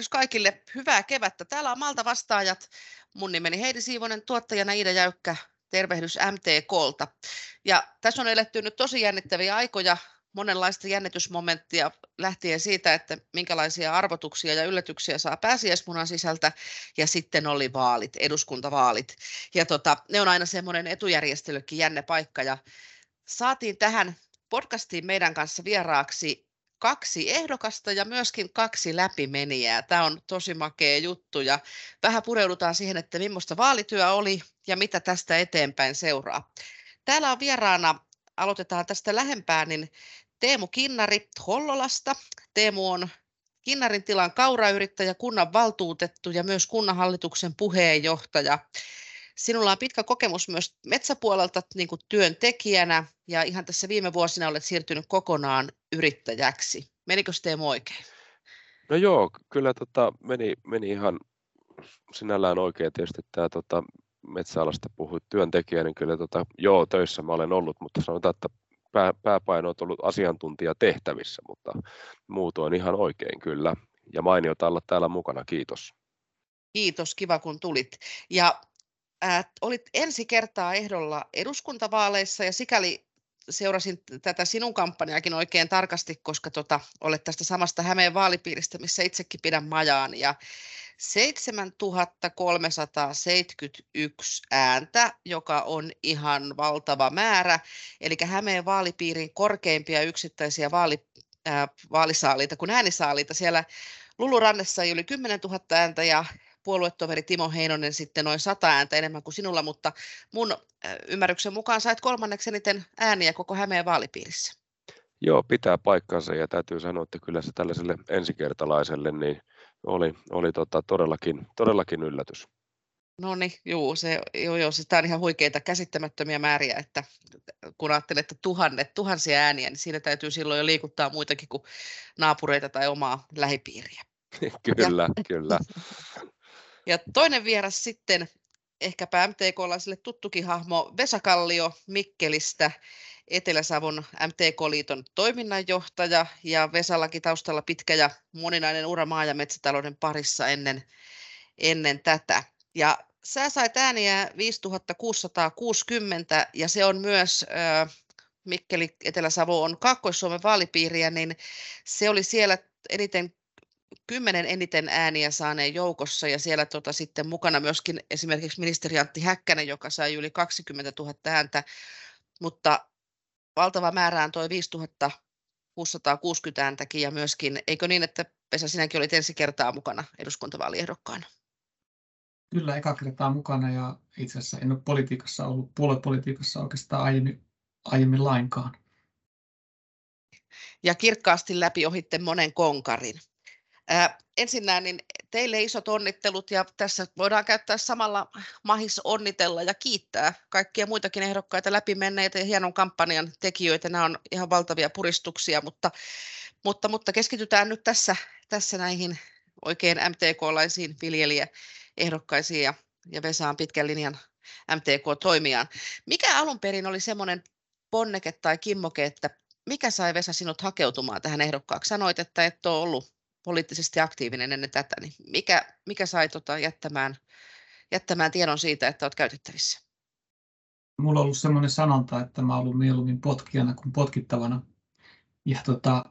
tervehdys kaikille. Hyvää kevättä. Täällä on Malta vastaajat. Mun nimeni Heidi Siivonen, tuottajana Iida Jäykkä. Tervehdys MTKlta. Ja tässä on eletty nyt tosi jännittäviä aikoja, monenlaista jännitysmomenttia lähtien siitä, että minkälaisia arvotuksia ja yllätyksiä saa pääsiäismunan sisältä, ja sitten oli vaalit, eduskuntavaalit. Ja tota, ne on aina semmoinen etujärjestelykin jänne paikka, ja saatiin tähän podcastiin meidän kanssa vieraaksi kaksi ehdokasta ja myöskin kaksi läpimenijää. Tämä on tosi makea juttu ja vähän pureudutaan siihen, että millaista vaalityö oli ja mitä tästä eteenpäin seuraa. Täällä on vieraana, aloitetaan tästä lähempää, niin Teemu Kinnari Hollolasta. Teemu on Kinnarin tilan kaurayrittäjä, kunnan valtuutettu ja myös kunnanhallituksen puheenjohtaja. Sinulla on pitkä kokemus myös metsäpuolelta niin kuin työntekijänä ja ihan tässä viime vuosina olet siirtynyt kokonaan yrittäjäksi. Menikö Teemu oikein? No joo, kyllä tota, meni, meni ihan sinällään oikein tietysti tämä tota, metsäalasta puhuit työntekijä, niin kyllä tota, joo, töissä mä olen ollut, mutta sanotaan, että pää, pääpaino on ollut asiantuntijatehtävissä, mutta muutoin ihan oikein kyllä. Ja mainiota olla täällä mukana, kiitos. Kiitos, kiva kun tulit. Ja äh, olit ensi kertaa ehdolla eduskuntavaaleissa ja sikäli seurasin tätä sinun kampanjaakin oikein tarkasti, koska tota, olet tästä samasta Hämeen vaalipiiristä, missä itsekin pidän majaan. Ja 7371 ääntä, joka on ihan valtava määrä. Eli Hämeen vaalipiirin korkeimpia yksittäisiä vaali, äh, vaalisaaliita kuin äänisaaliita. Siellä Lulurannessa ei yli 10 000 ääntä ja puoluetoveri Timo Heinonen sitten noin sata ääntä enemmän kuin sinulla, mutta mun ymmärryksen mukaan sait kolmanneksi eniten ääniä koko Hämeen vaalipiirissä. Joo, pitää paikkansa ja täytyy sanoa, että kyllä se tällaiselle ensikertalaiselle niin oli, oli tota todellakin, todellakin yllätys. No niin, juu, se, joo, joo, sitä on ihan huikeita käsittämättömiä määriä, että kun ajattelet, että tuhannet, tuhansia ääniä, niin siinä täytyy silloin jo liikuttaa muitakin kuin naapureita tai omaa lähipiiriä. kyllä, ja, kyllä. Ja toinen vieras sitten, ehkäpä MTK-laisille tuttukin hahmo, Vesa Kallio Mikkelistä, Etelä-Savon MTK-liiton toiminnanjohtaja ja Vesallakin taustalla pitkä ja moninainen ura maa- ja metsätalouden parissa ennen, ennen tätä. Ja sä sait ääniä 5660 ja se on myös Mikkeli Etelä-Savo on Kaakkois-Suomen vaalipiiriä, niin se oli siellä eniten kymmenen eniten ääniä saaneen joukossa ja siellä tota, sitten mukana myöskin esimerkiksi ministeri Antti Häkkänen, joka sai yli 20 000 ääntä, mutta valtava määrään toi 5660 ääntäkin ja myöskin, eikö niin, että Pesa, sinäkin olit ensi kertaa mukana eduskuntavaaliehdokkaana? Kyllä, eka kertaa mukana ja itse asiassa en ole politiikassa ollut, puoluepolitiikassa oikeastaan aiemmin, aiemmin lainkaan. Ja kirkkaasti läpi ohitte monen konkarin. Ää, ensinnä niin teille isot onnittelut ja tässä voidaan käyttää samalla mahis onnitella ja kiittää kaikkia muitakin ehdokkaita läpimenneitä ja hienon kampanjan tekijöitä. Nämä on ihan valtavia puristuksia, mutta, mutta, mutta keskitytään nyt tässä, tässä näihin oikein MTK-laisiin viljelijäehdokkaisiin ja, ja Vesaan pitkän linjan MTK-toimijaan. Mikä alun perin oli semmoinen ponneke tai kimmoke, että mikä sai Vesa sinut hakeutumaan tähän ehdokkaaksi? Sanoit, että et ole ollut poliittisesti aktiivinen ennen tätä, niin mikä, mikä sai tota jättämään, jättämään tiedon siitä, että olet käytettävissä? Mulla on ollut sellainen sanonta, että mä olen mieluummin potkijana kuin potkittavana. Ja tota,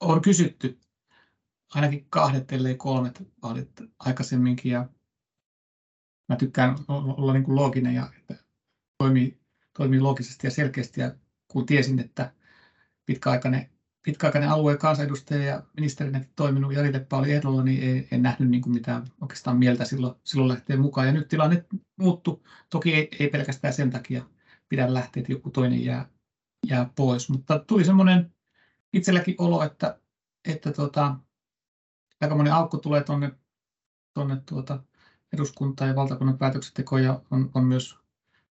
on kysytty ainakin kahdet, ellei kolmet vaalit aikaisemminkin. Ja mä tykkään olla niin kuin looginen ja että toimii, toimii loogisesti ja selkeästi. Ja kun tiesin, että pitkäaikainen pitkäaikainen alueen kansanedustaja ja ministerinä toiminut Jari Leppä oli ehdolla, niin ei, en nähnyt niin kuin mitään oikeastaan mieltä silloin, silloin lähteä mukaan. Ja nyt tilanne muuttui. Toki ei, ei pelkästään sen takia pidä lähteä, että joku toinen jää, jää pois. Mutta tuli semmoinen itselläkin olo, että, että tota, aika monen aukko tulee tuonne tonne tuota eduskuntaan ja valtakunnan päätöksentekoon ja on, on myös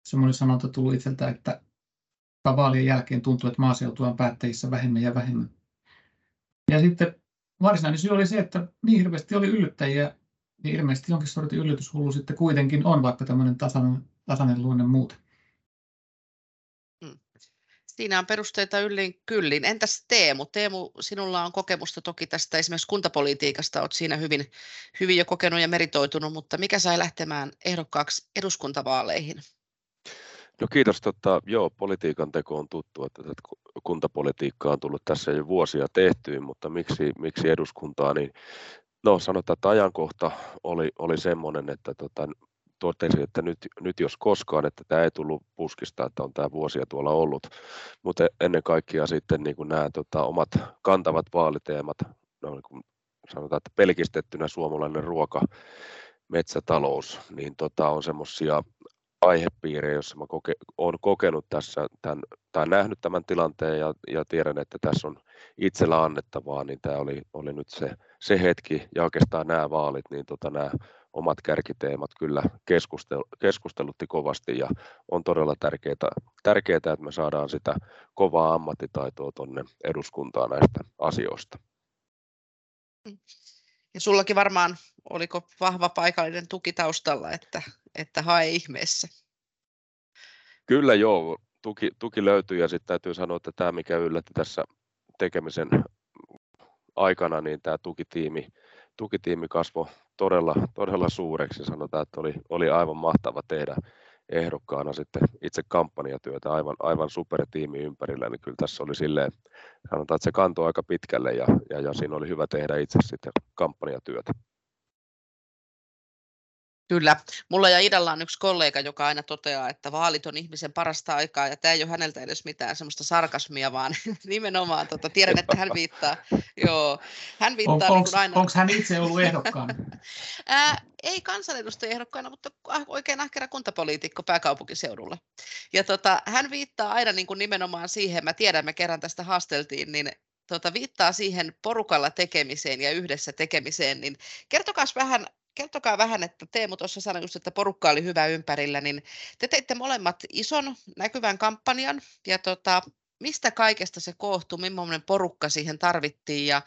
semmoinen sanonta tullut itseltä, että vaalien jälkeen tuntui, että maaseutua on päättäjissä vähemmän ja vähemmän. Ja sitten varsinainen syy oli se, että niin hirveästi oli yllyttäjiä, niin ilmeisesti jonkin sortin yllätyshullu sitten kuitenkin on, vaikka tämmöinen tasainen, tasainen luonne muuten. Hmm. Siinä on perusteita yllin kyllin. Entäs Teemu? Teemu, sinulla on kokemusta toki tästä esimerkiksi kuntapolitiikasta, olet siinä hyvin, hyvin jo kokenut ja meritoitunut, mutta mikä sai lähtemään ehdokkaaksi eduskuntavaaleihin? No kiitos. Tota, joo, politiikan teko on tuttu, että tätä kuntapolitiikkaa on tullut tässä jo vuosia tehtyä, mutta miksi, miksi eduskuntaa, niin no sanotaan, että ajankohta oli, oli semmoinen, että tota, totesin, että nyt, nyt jos koskaan, että tämä ei tullut puskista, että on tämä vuosia tuolla ollut, mutta ennen kaikkea sitten niin kuin nämä tota, omat kantavat vaaliteemat, no, niin kuin sanotaan, että pelkistettynä suomalainen ruoka, metsätalous, niin tota, on semmoisia aihepiirejä, jossa mä koke, olen kokenut tässä tämän, tai nähnyt tämän tilanteen ja, ja tiedän, että tässä on itsellä annettavaa, niin tämä oli, oli nyt se, se hetki ja oikeastaan nämä vaalit, niin tota, nämä omat kärkiteemat kyllä keskustel, keskustelutti kovasti ja on todella tärkeää, että me saadaan sitä kovaa ammattitaitoa tuonne eduskuntaan näistä asioista. Ja sullakin varmaan, oliko vahva paikallinen tuki taustalla, että, että hae ihmeessä? Kyllä joo, tuki, tuki löytyy ja sitten täytyy sanoa, että tämä mikä yllätti tässä tekemisen aikana, niin tämä tukitiimi, tukitiimi kasvoi todella, todella suureksi. Sanotaan, että oli, oli aivan mahtava tehdä ehdokkaana sitten itse kampanjatyötä, aivan, aivan supertiimi ympärillä, niin kyllä tässä oli silleen, sanotaan, että se kantoi aika pitkälle ja, ja, ja siinä oli hyvä tehdä itse sitten kampanjatyötä. Kyllä. Mulla ja Idalla on yksi kollega, joka aina toteaa, että vaalit on ihmisen parasta aikaa, ja tämä ei ole häneltä edes mitään semmoista sarkasmia, vaan nimenomaan, tota, tiedän, että hän viittaa, joo, hän viittaa on, niin kuin aina... Onko hän itse ollut ehdokkaana? Ää, ei kansanedustaja ehdokkaana, mutta oikein ahkera kuntapoliitikko pääkaupunkiseudulla. Ja tota, hän viittaa aina niin kuin nimenomaan siihen, mä tiedän, me kerran tästä haasteltiin, niin tota, viittaa siihen porukalla tekemiseen ja yhdessä tekemiseen, niin kertokaa vähän kertokaa vähän, että Teemu tuossa sanoi just, että porukka oli hyvä ympärillä, niin te teitte molemmat ison näkyvän kampanjan ja tota, mistä kaikesta se koostui, millainen porukka siihen tarvittiin? Ja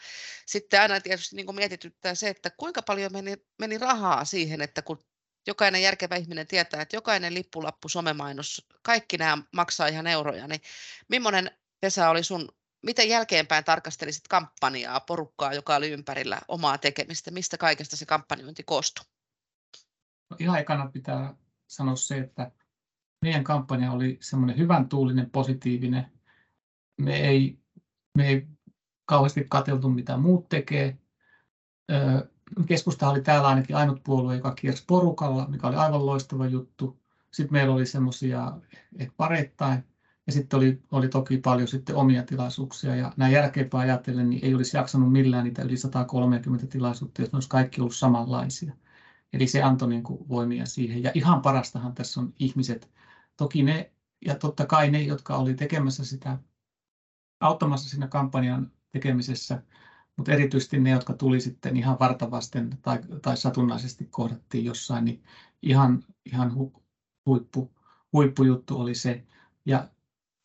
sitten aina tietysti niin mietityttää se, että kuinka paljon meni, meni rahaa siihen, että kun jokainen järkevä ihminen tietää, että jokainen lippulappu, somemainos, kaikki nämä maksaa ihan euroja, niin millainen Vesa oli sun miten jälkeenpäin tarkastelisit kampanjaa, porukkaa, joka oli ympärillä omaa tekemistä? Mistä kaikesta se kampanjointi koostui? No ihan ekana pitää sanoa se, että meidän kampanja oli semmoinen hyvän tuulinen, positiivinen. Me ei, me ei kauheasti katseltu, mitä muut tekee. Keskusta oli täällä ainakin ainut puolue, joka kiersi porukalla, mikä oli aivan loistava juttu. Sitten meillä oli semmoisia ehkä pareittain ja sitten oli, oli toki paljon sitten omia tilaisuuksia ja näin jälkeenpäin ajatellen, niin ei olisi jaksanut millään niitä yli 130 tilaisuutta, jos ne olisi kaikki ollut samanlaisia. Eli se antoi niin kuin voimia siihen. Ja ihan parastahan tässä on ihmiset. Toki ne, ja totta kai ne, jotka oli tekemässä sitä, auttamassa siinä kampanjan tekemisessä, mutta erityisesti ne, jotka tuli sitten ihan vartavasten tai, tai satunnaisesti kohdattiin jossain, niin ihan, ihan hu, huippu, huippujuttu oli se. Ja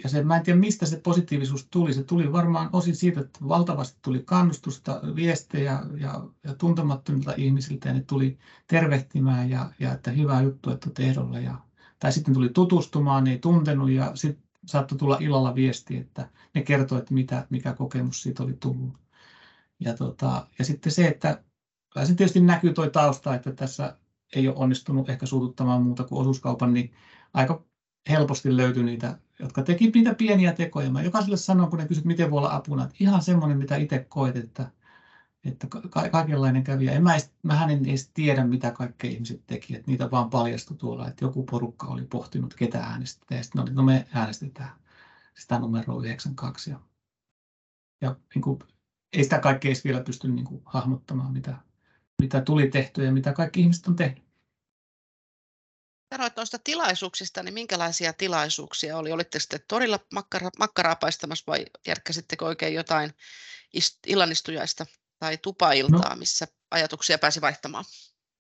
ja se, mä en tiedä mistä se positiivisuus tuli. Se tuli varmaan osin siitä, että valtavasti tuli kannustusta, viestejä ja, ja tuntemattomilta ihmisiltä ja ne tuli tervehtimään ja, ja että hyvä juttu, että tehdolla. Ja, tai sitten tuli tutustumaan, ne ei tuntenut ja sitten saattoi tulla illalla viesti, että ne kertoi, että mitä, mikä kokemus siitä oli tullut. Ja, tota, ja sitten se, että se tietysti näkyy tuo tausta, että tässä ei ole onnistunut ehkä suututtamaan muuta kuin osuuskaupan, niin aika helposti löytyi niitä jotka teki niitä pieniä tekoja. Mä jokaiselle sanon, kun ne kysyt, miten voi olla apuna, että ihan semmoinen, mitä itse koet, että, että ka- kaikenlainen kävi. En mä, edes, mähän en edes tiedä, mitä kaikkea ihmiset teki, että niitä vaan paljastui tuolla, että joku porukka oli pohtinut, ketä äänestetään, ja sitten oli, no me äänestetään sitä numero 92. Ja, ja niin kuin, ei sitä kaikkea edes vielä pysty niin kuin, hahmottamaan, mitä, mitä tuli tehtyä ja mitä kaikki ihmiset on tehnyt. Sanoit noista tilaisuuksista, niin minkälaisia tilaisuuksia oli? Olitte sitten torilla makkara, makkaraa paistamassa vai järkkäsittekö oikein jotain illanistujaista tai tupailtaa, no, missä ajatuksia pääsi vaihtamaan?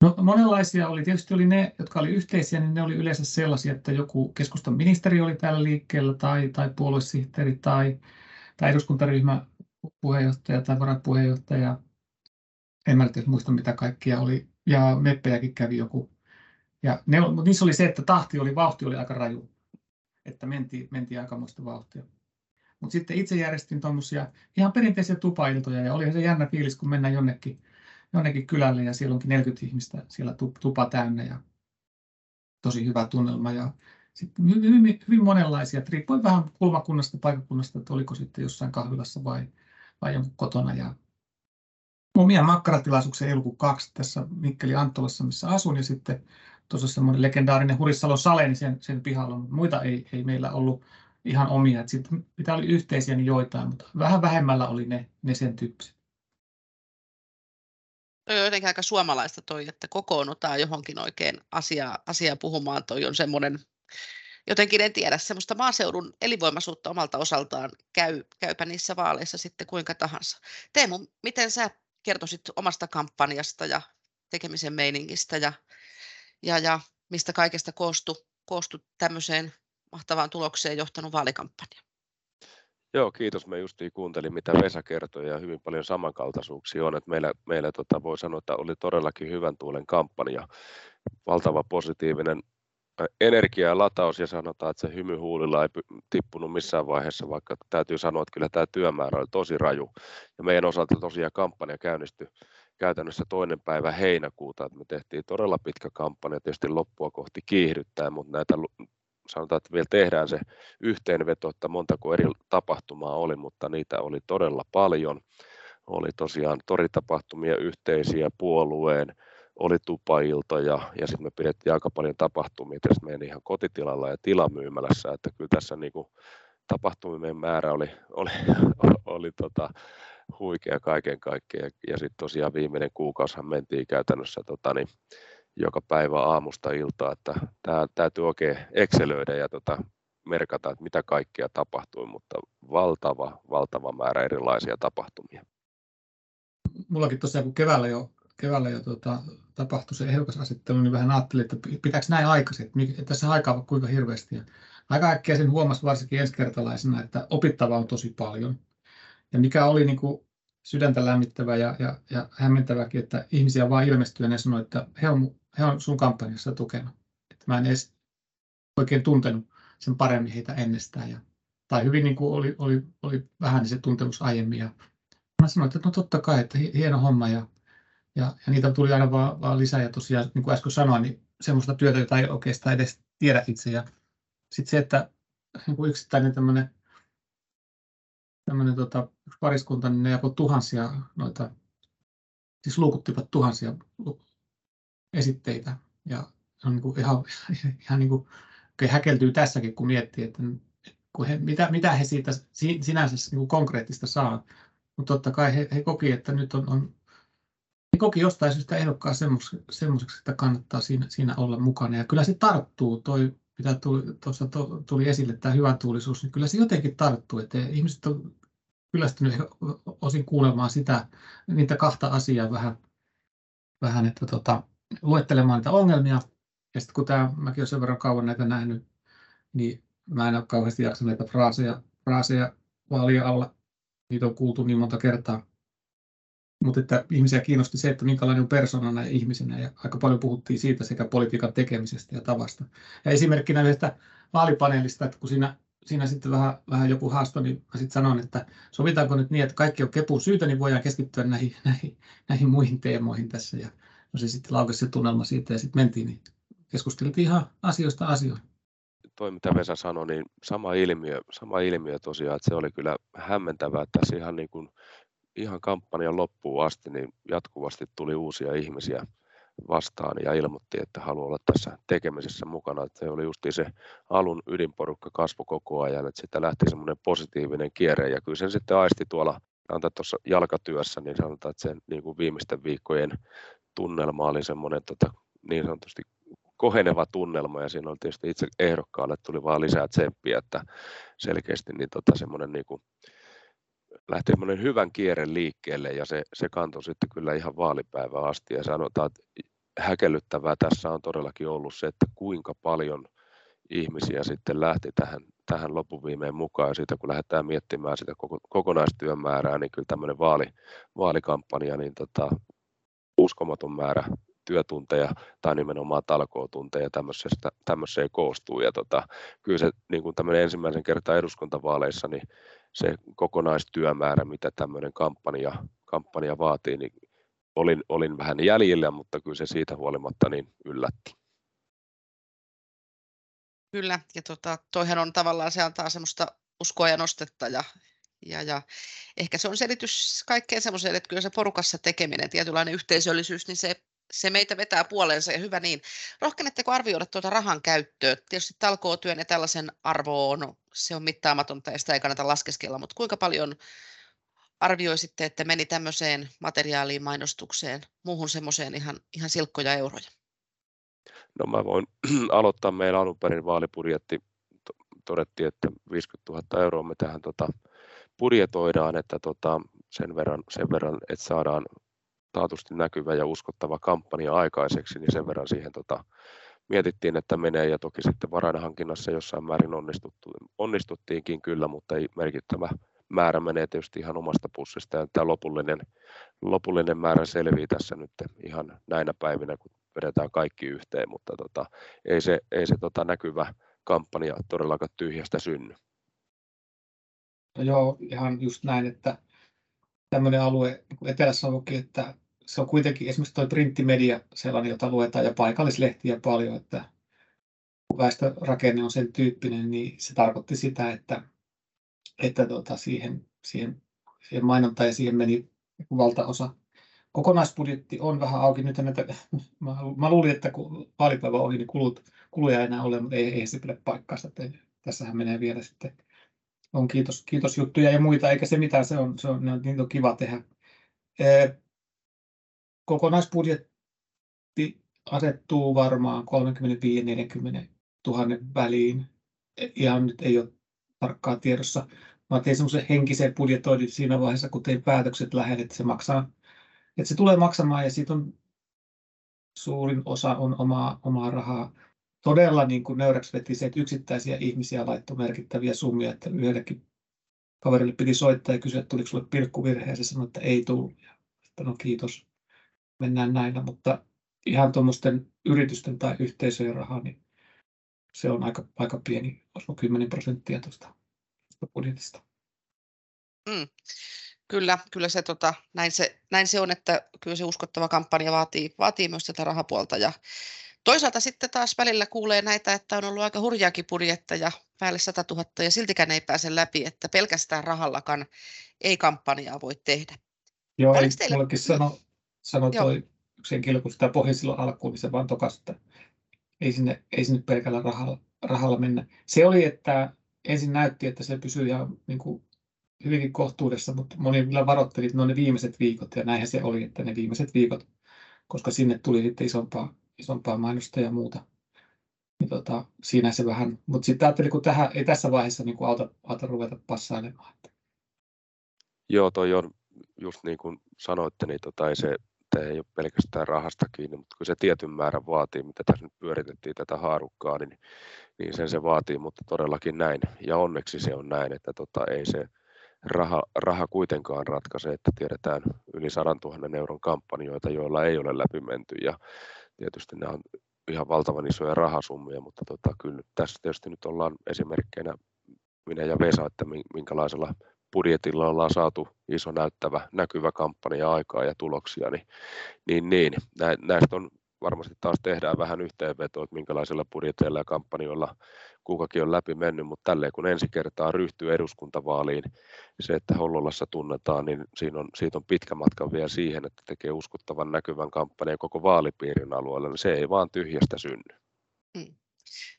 No, monenlaisia oli. Tietysti oli ne, jotka oli yhteisiä, niin ne oli yleensä sellaisia, että joku keskustan ministeri oli täällä liikkeellä tai, tai puoluesihteeri tai, tai eduskuntaryhmä puheenjohtaja tai varapuheenjohtaja. En mä nyt muista, mitä kaikkia oli. Ja meppejäkin kävi joku ja ne, mutta niissä oli se, että tahti oli, vauhti oli aika raju. Että mentiin, mentiin aikamoista vauhtia. Mutta sitten itse järjestin tuommoisia ihan perinteisiä tupailtoja ja olihan se jännä fiilis, kun mennään jonnekin, jonnekin kylälle ja siellä onkin 40 ihmistä siellä tupa täynnä ja tosi hyvä tunnelma. Ja sitten hyvin, hyvin monenlaisia, että riippuen vähän kulmakunnasta, paikakunnasta, että oliko sitten jossain kahvilassa vai, vai jonkun kotona. Ja omia makkaratilaisuuksia ei ollut kaksi tässä Mikkeli Anttolassa, missä asun, ja sitten tuossa semmoinen legendaarinen Hurissalon sale, niin sen, sen pihalla, mutta muita ei, ei meillä ollut ihan omia. Sitten mitä oli yhteisiä, niin joitain, mutta vähän vähemmällä oli ne, ne sen tyyppiset. Toi on jotenkin aika suomalaista toi, että kokoonnutaan johonkin oikein asiaa, asiaa puhumaan. Toi on semmoinen, jotenkin en tiedä, semmoista maaseudun elinvoimaisuutta omalta osaltaan käy, käypä niissä vaaleissa sitten kuinka tahansa. Teemu, miten sä kertoisit omasta kampanjasta ja tekemisen meiningistä ja, ja, ja mistä kaikesta koostui, koostui tämmöiseen mahtavaan tulokseen johtanut vaalikampanja? Joo, kiitos. Mä justiin kuuntelin, mitä Vesa kertoi ja hyvin paljon samankaltaisuuksia on. Että meillä meillä tota, voi sanoa, että oli todellakin hyvän tuulen kampanja. Valtava positiivinen energia ja lataus ja sanotaan, että se hymy huulilla ei tippunut missään vaiheessa, vaikka täytyy sanoa, että kyllä tämä työmäärä oli tosi raju. Ja meidän osalta tosiaan kampanja käynnistyi käytännössä toinen päivä heinäkuuta, että me tehtiin todella pitkä kampanja, tietysti loppua kohti kiihdyttää, mutta näitä sanotaan, että vielä tehdään se yhteenveto, että montako eri tapahtumaa oli, mutta niitä oli todella paljon. Oli tosiaan toritapahtumia yhteisiä puolueen, oli tupailtoja ja sitten me pidettiin aika paljon tapahtumia tässä meidän ihan kotitilalla ja tilamyymälässä, että kyllä tässä niin kuin tapahtumien määrä oli, oli, oli tota, huikea kaiken kaikkiaan ja sitten tosiaan viimeinen kuukausihan mentiin käytännössä tota, niin, joka päivä aamusta iltaa, että tämä täytyy oikein excelöidä ja tota, merkata, että mitä kaikkea tapahtui, mutta valtava, valtava määrä erilaisia tapahtumia. Mullakin tosiaan, kun keväällä jo, keväällä jo tuota, tapahtui se ehdokasasettelu, niin vähän ajattelin, että pitääkö näin aikaisin, että tässä aikaa kuinka hirveästi. Aika äkkiä sen huomasi varsinkin ensikertalaisena, että opittavaa on tosi paljon. Ja mikä oli niin kuin sydäntä lämmittävä ja, ja, ja hämmentäväkin, että ihmisiä vaan ilmestyi ja ne sanoi, että he on, he on sun kampanjassa tukena. Että mä en edes oikein tuntenut sen paremmin heitä ennestään. Ja, tai hyvin niin kuin oli, oli, oli vähän se tuntemus aiemmin. Ja mä sanoin, että no totta kai, että hieno homma. Ja, ja, ja niitä tuli aina vaan, vaan lisää. Ja tosiaan, niin kuin äsken sanoin, niin semmoista työtä, jota ei oikeastaan edes tiedä itse. Ja sitten se, että niin kuin yksittäinen tämmöinen tämmöinen tota, pariskunta, niin ne jakoi tuhansia noita, siis luukuttivat tuhansia esitteitä. Ja se on niin kuin ihan, ihan niin kuin, häkeltyy tässäkin, kun miettii, että kun he, mitä, mitä he siitä sinänsä niin kuin konkreettista saa. Mutta totta kai he, he koki, että nyt on, on he koki jostain syystä ehdokkaan semmoiseksi, että kannattaa siinä, siinä olla mukana. Ja kyllä se tarttuu, toi, mitä tuli, tuossa tuli esille, tämä hyvän tuulisuus, niin kyllä se jotenkin tarttuu. Että ihmiset on kyllästynyt osin kuulemaan sitä, niitä kahta asiaa vähän, vähän että tota, luettelemaan niitä ongelmia. Ja sitten kun tämä, mäkin olen sen verran kauan näitä nähnyt, niin mä en ole kauheasti jaksanut näitä fraaseja, fraaseja vaalia alla. Niitä on kuultu niin monta kertaa. Mutta että ihmisiä kiinnosti se, että minkälainen on persoonana ja ihmisenä. Ja aika paljon puhuttiin siitä sekä politiikan tekemisestä ja tavasta. Ja esimerkkinä yhdestä vaalipaneelista, että kun siinä siinä sitten vähän, vähän joku haasto, niin mä sitten sanon, että sovitaanko nyt niin, että kaikki on kepun syytä, niin voidaan keskittyä näihin, näihin, näihin muihin teemoihin tässä. Ja no se sitten laukesi se tunnelma siitä ja sitten mentiin, niin keskusteltiin ihan asioista asioihin. Toi mitä Vesa sanoi, niin sama ilmiö, sama ilmiö tosiaan, että se oli kyllä hämmentävää, että tässä ihan, niin kuin, ihan kampanjan loppuun asti niin jatkuvasti tuli uusia ihmisiä vastaan ja ilmoitti, että haluaa olla tässä tekemisessä mukana. Että se oli just se alun ydinporukka kasvo koko ajan, että sitten lähti semmoinen positiivinen kierre. Ja kyllä sen sitten aisti tuolla tuossa jalkatyössä, niin sanotaan, että sen niin kuin viimeisten viikkojen tunnelma oli semmoinen tota, niin sanotusti koheneva tunnelma. Ja siinä oli tietysti itse ehdokkaalle tuli vaan lisää tsemppiä, että selkeästi niin tota, semmoinen niin kuin, lähti semmoinen hyvän kierren liikkeelle. Ja se, se kantoi sitten kyllä ihan vaalipäivään asti. Ja sanotaan, että häkellyttävää tässä on todellakin ollut se, että kuinka paljon ihmisiä sitten lähti tähän, tähän lopuviimeen mukaan ja siitä kun lähdetään miettimään sitä koko, kokonaistyömäärää, niin kyllä tämmöinen vaali, vaalikampanja, niin tota, uskomaton määrä työtunteja tai nimenomaan talkootunteja tämmöiseen koostuu. Ja tota, kyllä se niin kuin tämmöinen ensimmäisen kertaa eduskuntavaaleissa, niin se kokonaistyömäärä, mitä tämmöinen kampanja, kampanja vaatii, niin olin, olin vähän jäljellä, mutta kyllä se siitä huolimatta niin yllätti. Kyllä, ja tota, toihan on tavallaan, se antaa semmoista uskoa ja nostetta ja, ja, ja ehkä se on selitys kaikkeen semmoiseen, että kyllä se porukassa tekeminen, tietynlainen yhteisöllisyys, niin se, se meitä vetää puoleensa ja hyvä niin. Rohkenetteko arvioida tuota rahan käyttöä? Tietysti talkootyön ja tällaisen arvo on, se on mittaamatonta ja sitä ei kannata laskeskella, mutta kuinka paljon arvioisitte, että meni tämmöiseen materiaaliin, mainostukseen, muuhun semmoiseen ihan, ihan silkkoja euroja? No mä voin aloittaa. Meillä alun perin vaalibudjetti todettiin, että 50 000 euroa me tähän tota, budjetoidaan, että tota, sen, verran, sen verran, että saadaan taatusti näkyvä ja uskottava kampanja aikaiseksi, niin sen verran siihen tota, mietittiin, että menee ja toki sitten varainhankinnassa jossain määrin onnistuttiinkin kyllä, mutta ei merkittävä määrä menee tietysti ihan omasta pussista ja tämä lopullinen, lopullinen määrä selvii tässä nyt ihan näinä päivinä, kun vedetään kaikki yhteen, mutta tota, ei se, ei se tota näkyvä kampanja todellakaan tyhjästä synny. No joo, ihan just näin, että tämmöinen alue niin etelässä on että se on kuitenkin esimerkiksi tuo printtimedia sellainen, jota luetaan ja paikallislehtiä paljon, että kun väestörakenne on sen tyyppinen, niin se tarkoitti sitä, että, että tuota, siihen, siihen, siihen mainontaan ja siihen meni valtaosa kokonaisbudjetti on vähän auki. Nyt näitä, mä, mä luulin, että kun vaalipäivä oli, niin kulut, kuluja ei enää ole, mutta ei, ei se pidä paikkaansa. Tässähän menee vielä sitten, on kiitos, kiitosjuttuja ja muita, eikä se mitään, se on, se on, niin on kiva tehdä. kokonaisbudjetti asettuu varmaan 35-40 000 väliin. Ihan nyt ei ole tarkkaa tiedossa. Mä tein semmoisen henkisen budjetoinnin siinä vaiheessa, kun tein päätökset lähden, että se maksaa että se tulee maksamaan ja siitä on suurin osa on omaa, omaa rahaa. Todella niin kuin nöyräksi veti se, että yksittäisiä ihmisiä laittoi merkittäviä summia, että yhdellekin kaverille piti soittaa ja kysyä, että tuliko sinulle pilkkuvirhe ja se sanoi, että ei tullut. Ja, että no kiitos, mennään näillä, mutta ihan tuommoisten yritysten tai yhteisöjen rahaa, niin se on aika, aika pieni, olisiko 10 prosenttia tuosta budjetista. Mm. Kyllä, kyllä se, tota, näin, se, näin se on, että kyllä se uskottava kampanja vaatii, vaatii myös tätä rahapuolta. Ja toisaalta sitten taas välillä kuulee näitä, että on ollut aika hurjaakin budjetteja, päälle 100 000 ja siltikään ei pääse läpi, että pelkästään rahallakaan ei kampanjaa voi tehdä. Joo, Oliko teille... mullekin sano, sano toi yksi henkilö, kun sitä pohjasi silloin alkuun, niin se vaan tokas, että ei sinne, ei sinne pelkällä rahalla, rahalla mennä. Se oli, että ensin näytti, että se pysyy ihan niin kuin hyvinkin kohtuudessa, mutta moni vielä varoitteli, että ne on ne viimeiset viikot, ja näinhän se oli, että ne viimeiset viikot, koska sinne tuli sitten isompaa, isompaa mainosta ja muuta. Niin tota, siinä se vähän, mutta sitten ajattelin, kun tähän ei tässä vaiheessa niin kuin auta, auta ruveta passailemaan. Joo, toi on just niin kuin sanoitte, niin tota, ei se tämä ei ole pelkästään rahasta kiinni, mutta kun se tietyn määrän vaatii, mitä tässä nyt pyöritettiin tätä haarukkaa, niin, niin sen se vaatii, mutta todellakin näin. Ja onneksi se on näin, että tota, ei se, raha, raha kuitenkaan ratkaise, että tiedetään yli 100 000 euron kampanjoita, joilla ei ole läpi menty ja tietysti nämä on ihan valtavan isoja rahasummia, mutta tota, kyllä tässä tietysti nyt ollaan esimerkkeinä minä ja Vesa, että minkälaisella budjetilla ollaan saatu iso näyttävä, näkyvä kampanja aikaa ja tuloksia, niin, niin, niin näistä on varmasti taas tehdään vähän yhteenvetoa, että minkälaisilla budjeteilla ja kampanjoilla kukakin on läpi mennyt, mutta tälleen kun ensi kertaa ryhtyy eduskuntavaaliin, se, että Hollolassa tunnetaan, niin siinä on, siitä on pitkä matka vielä siihen, että tekee uskottavan näkyvän kampanjan koko vaalipiirin alueella, niin se ei vaan tyhjästä synny. Hmm.